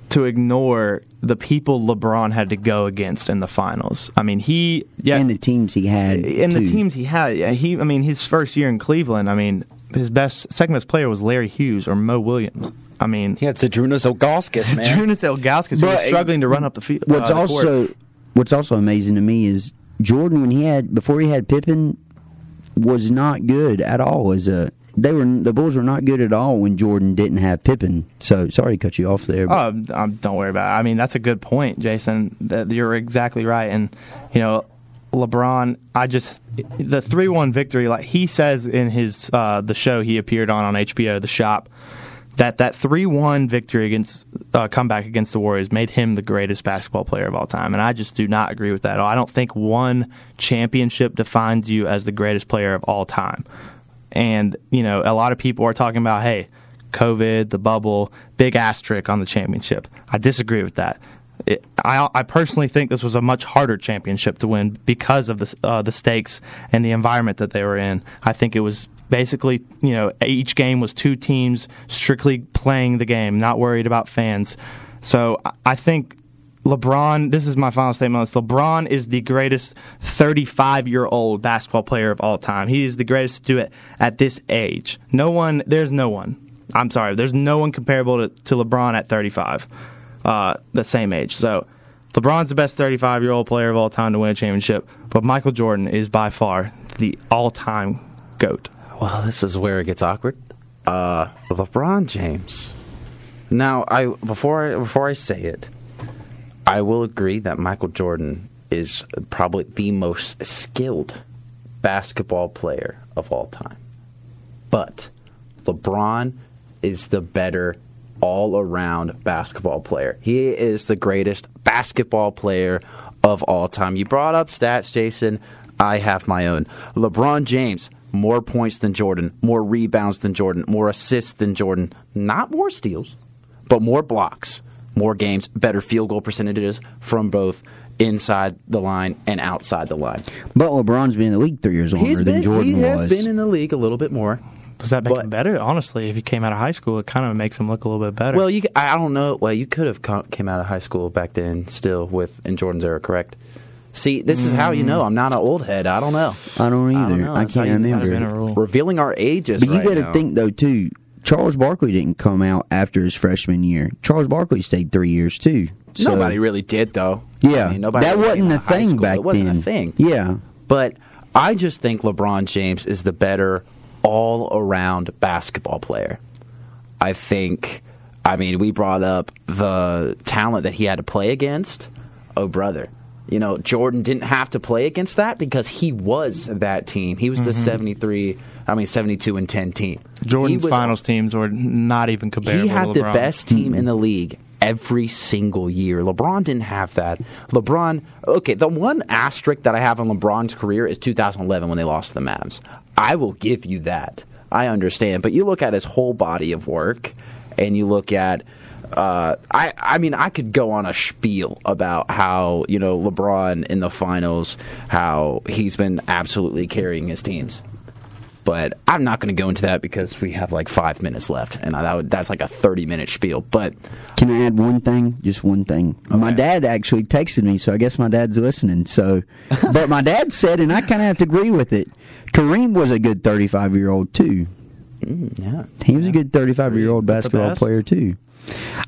to ignore the people LeBron had to go against in the finals. I mean, he yeah, and the teams he had, and the teams he had. Yeah, he, I mean, his first year in Cleveland. I mean, his best second best player was Larry Hughes or Mo Williams. I mean, He had Zydrunas Ilgauskas, man. Jonas Ilgauskas who was uh, struggling to run up the field. What's uh, the court. also what's also amazing to me is Jordan when he had before he had Pippen was not good at all as a they were the Bulls were not good at all when Jordan didn't have Pippen. So sorry to cut you off there. Oh, um, don't worry about it. I mean, that's a good point, Jason. That you're exactly right. And you know, LeBron, I just the three one victory. Like he says in his uh, the show he appeared on on HBO, The Shop, that that three one victory against uh, comeback against the Warriors made him the greatest basketball player of all time. And I just do not agree with that. I don't think one championship defines you as the greatest player of all time. And, you know, a lot of people are talking about, hey, COVID, the bubble, big asterisk on the championship. I disagree with that. It, I, I personally think this was a much harder championship to win because of the, uh, the stakes and the environment that they were in. I think it was basically, you know, each game was two teams strictly playing the game, not worried about fans. So I- I think LeBron, this is my final statement this. LeBron is the greatest 35 year old basketball player of all time. He is the greatest to do it at this age. No one, there's no one. I'm sorry, there's no one comparable to, to LeBron at 35, uh, the same age. So LeBron's the best 35 year old player of all time to win a championship, but Michael Jordan is by far the all time GOAT. Well, this is where it gets awkward. Uh, LeBron James. Now, I before I, before I say it, I will agree that Michael Jordan is probably the most skilled basketball player of all time. But LeBron is the better all around basketball player. He is the greatest basketball player of all time. You brought up stats, Jason. I have my own. LeBron James, more points than Jordan, more rebounds than Jordan, more assists than Jordan. Not more steals, but more blocks, more games, better field goal percentages from both inside the line and outside the line. But LeBron's been in the league three years longer He's than been, Jordan he has been in the league a little bit more. Does that make But- him better? Honestly, if he came out of high school, it kind of makes him look a little bit better. Well, you, I don't know. Well, you could have come, came out of high school back then, still with in Jordan's era, correct? See, this is how you mm. know I'm not an old head. I don't know. I don't either. know. I That's how can't you- Might have been remember. Revealing our ages, But you right got to think though too. Charles Barkley didn't come out after his freshman year. Charles Barkley stayed three years too. So, nobody really did, though. Yeah, I mean, nobody that really wasn't a out of high thing school. back It wasn't then. a thing. Yeah, But I just think LeBron James is the better all around basketball player. I think, I mean, we brought up the talent that he had to play against. Oh, brother. You know, Jordan didn't have to play against that because he was that team. He was the mm-hmm. 73, I mean, 72 and 10 team. Jordan's was- finals teams were not even comparable. he had the best team in mm-hmm. the league every single year. LeBron didn't have that. LeBron, okay, the one asterisk that I have on LeBron's career is 2011 when they lost to the Mavs. I will give you that. I understand. But you look at his whole body of work and you look at uh, I, I mean, I could go on a spiel about how you know LeBron in the finals, how he's been absolutely carrying his teams but I'm not going to go into that because we have like five minutes left, and I, that would, that's like a 30 minute spiel. But Can I add one thing? Just one thing. My dad actually texted me, so I guess my dad's listening. So, but my dad said, and I kind of have to agree with it. Kareem was a good 35 year old too. yeah, He was a good 35 year old basketball player too.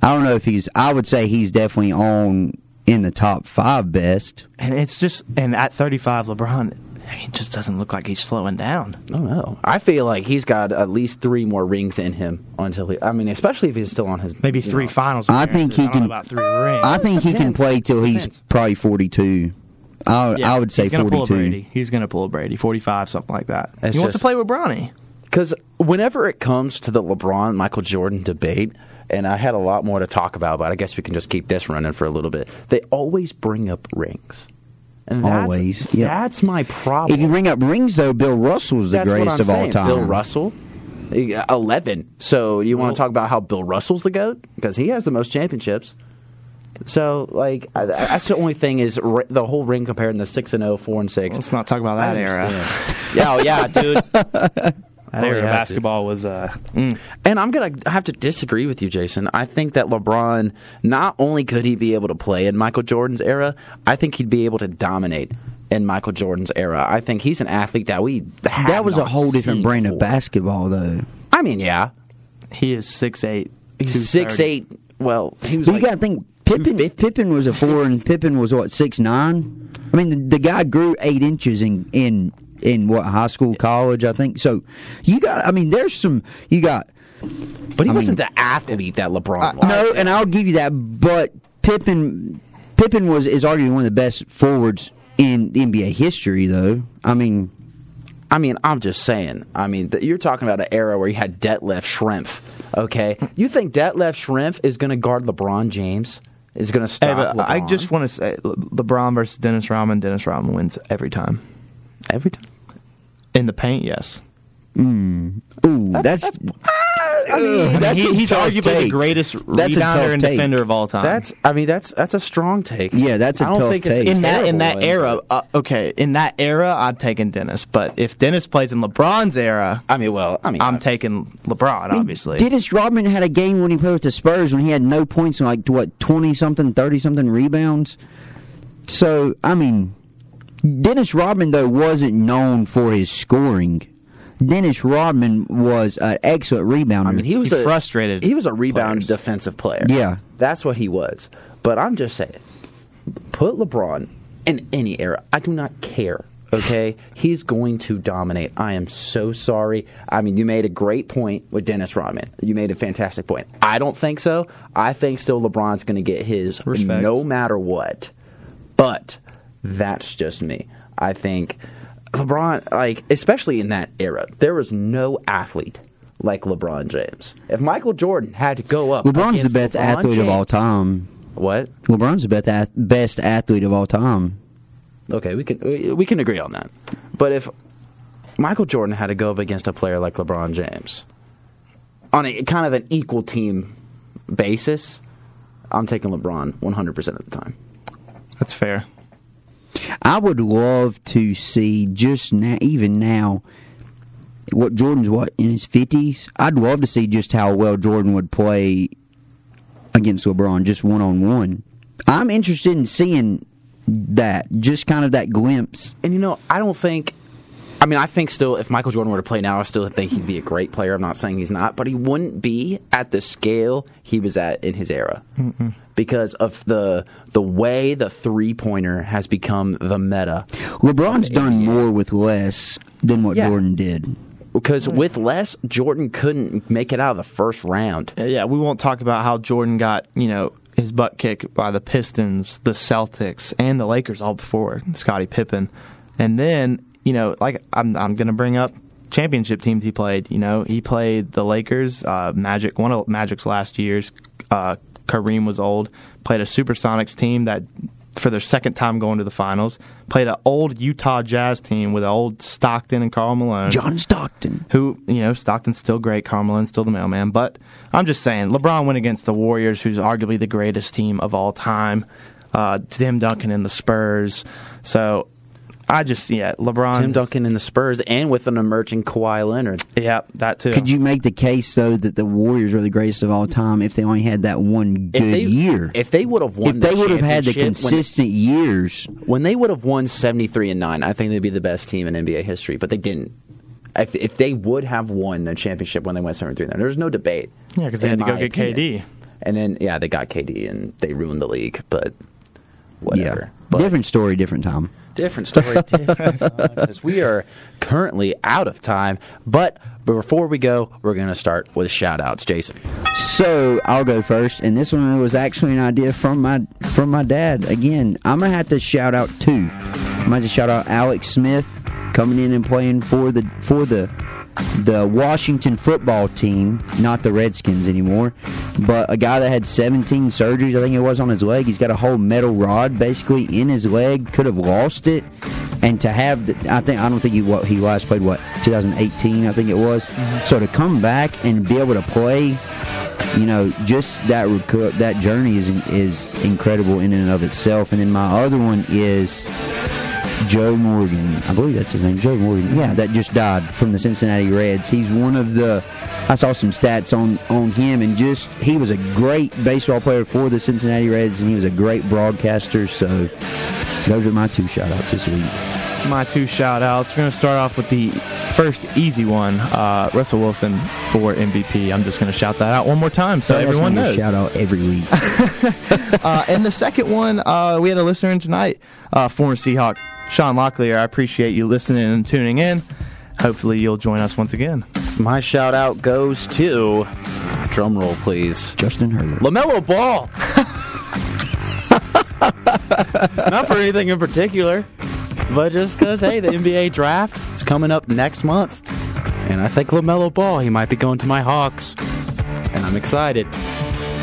I don't know if he's. I would say he's definitely on in the top five best. And it's just, and at 35, LeBron, he just doesn't look like he's slowing down. Oh, I don't know. I feel like he's got at least three more rings in him until he. I mean, especially if he's still on his Maybe three know. finals. I think he I can- about three rings. I think he can play till he's probably 42. I, Yeah, I would say he's gonna pull a 42. Brady. He's going to pull a Brady, 45, something like that. It's he wants to play with Bronny. Because whenever it comes to the LeBron Michael Jordan debate, and I had a lot more to talk about, but I guess we can just keep this running for a little bit. They always bring up rings. And that's, Always, yep. That's my problem. If you bring up rings, though, Bill Russell's the That's greatest I'm of all time. Bill Russell, uh, eleven. So you want to talk about how Bill Russell's the goat because he has the most championships. So like I- that's the only thing is ri- the whole ring compared in the six and 0, 4 and six. Let's not talk about that era. understand. yeah, oh, yeah, dude. That Oh, era of yeah, basketball was. Uh, mm. And I'm gonna have to disagree with you, Jason. I think that LeBron not only could he be able to play in Michael Jordan's era, I think he'd be able to dominate in Michael Jordan's era. I think he's an athlete that we that was a whole different seen brand of basketball, though. I mean, yeah, He is six eight. he's six eight. Well, he was. But like, you got to think Pippen. 250. Pippen was a four, and Pippen was what six nine. I mean, the, the guy grew eight inches in in in what high school, college, I think. So you got. I mean, there's some. You got but he I wasn't mean- the athlete that LeBron was. no, and I'll give you that. But Pippen, Pippen was is arguably one of the best forwards in NBA history, though. I mean, I mean, I'm just saying. I mean, th- you're talking about an era where you had Detlef Schrempf. Okay, you think Detlef Schrempf is going to guard LeBron James? Is going to stop? but I just want to say Le- LeBron versus Dennis Rodman. Dennis Rodman wins every time every time. in the paint. Yes, ooh, that's. I mean, that's he, a he's tough arguably take. the greatest That's a tough rebounder and take. defender of all time. That's. I mean, that's that's a strong take. Yeah, that's a I don't tough think it's take. in that in that terrible era. Uh, okay, in that era, I'm taking Dennis. But if Dennis plays in LeBron's era, I mean, well, I mean, I'm I- taking LeBron. Obviously, Dennis Rodman had a game when he played with the Spurs when he had no points and like what twenty something, thirty something rebounds. So I mean, Dennis Rodman though wasn't known for his scoring. Dennis Rodman was an excellent rebounder. I mean, he was He a frustrated He was a rebound players. defensive player. Yeah. that's what he was. But I'm just saying, put LeBron in any era. I do not care. Okay, he's going to dominate. I am so sorry. I mean, you made a great point with Dennis Rodman. You made a fantastic point. I don't think so. I think still LeBron's going to get his Respect. no matter what. But that's just me. I think LeBron, like especially in that era, there was no athlete like LeBron James. If Michael Jordan had to go up, LeBron's the best LeBron athlete of all time. What? LeBron's the best best athlete of all time. Okay, we can we we can agree on that. But if Michael Jordan had to go up against a player like LeBron James on a kind of an equal team basis, I'm taking LeBron 100% of the time. That's fair. I would love to see just now, even now, what Jordan's what in his fifties. I'd love to see just how well Jordan would play against LeBron, just one on one. I'm interested in seeing that, just kind of that glimpse. And you know, I don't think. I mean, I think still, if Michael Jordan were to play now, I still think he'd be a great player. I'm not saying he's not, but he wouldn't be at the scale he was at in his era because of the the way the three pointer has become the meta. LeBron's done more with less than what Yeah. Jordan did. Because with less, Jordan couldn't make it out of the first round. Yeah, we won't talk about how Jordan got, you know, his butt kicked by the Pistons, the Celtics, and the Lakers all before Scottie Pippen. And then, you know, like I'm I'm going to bring up championship teams he played. You know, he played the Lakers, uh, Magic, one of Magic's last years. Uh, Kareem was old. Played a Supersonics team that, for their second time going to the finals, played an old Utah Jazz team with old Stockton and Karl Malone John Stockton. who you know Stockton's still great, Karl Malone's still the mailman, but I'm just saying LeBron went against the Warriors, who's arguably the greatest team of all time. Uh, Tim Duncan and the Spurs, so I just yeah LeBron. Tim Duncan in the Spurs, and with an emerging Kawhi Leonard. yeah, that too. Could you make the case though that the Warriors are the greatest of all time if they only had that one good If they, year? if they would have won, if they would have had the championship when- consistent years, when they would have won 73 and 9 i think they'd be the best team in nba history but they didn't if, if they would have won the championship when they went 73 and 9 there's no debate Yeah, because they had to go get opinion. KD. and then yeah they got kd and they ruined the league but whatever yeah, but different story, different time. Different story different time, 'cause we are currently out of time but before we go we're going to start with shout outs jason So I'll go first, and this one was actually an idea from my from my dad. Again, I'm gonna have to shout out two. I'm gonna have to shout out Alex Smith coming in and playing for the for the the Washington football team, not the Redskins anymore, but a guy that had 17 surgeries, I think it was on his leg. He's got a whole metal rod basically in his leg. Could have lost it, and to have, the, I think I don't think he what he last played what 2018, I think it was. Mm-hmm. So to come back and be able to play you know, just that that journey is is incredible in and of itself. And then my other one is Joe Morgan. I believe that's his name, Joe Morgan. Yeah, that just died from the Cincinnati Reds. He's one of the. I saw some stats on on him, and just he was a great baseball player for the Cincinnati Reds, and he was a great broadcaster. So those are my two shout outs this week. my two shout outs. We're going to start off with the first easy one uh, Russell Wilson for MVP. I'm just going to shout that out one more time so everyone knows. shout out every week. Uh, and the second one, uh, we had a listener in tonight, uh, former Seahawk Sean Locklear. I appreciate you listening and tuning in. Hopefully, you'll join us once again. my shout out goes to drum roll please Justin Herbert. LaMelo Ball. Not for anything in particular, but just because, hey, the NBA draft is coming up next month. And I think LaMelo Ball, he might be going to my Hawks. And I'm excited.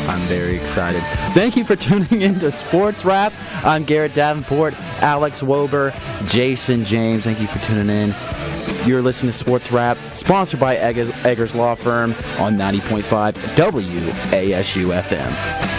I'm very excited. Thank you for tuning in to Sports Wrap. I'm Garrett Davenport, Alex Wober, Jason James. Thank you for tuning in. You're listening to Sports Wrap, sponsored by Eggers, Eggers Law Firm on 90.5 WASU FM.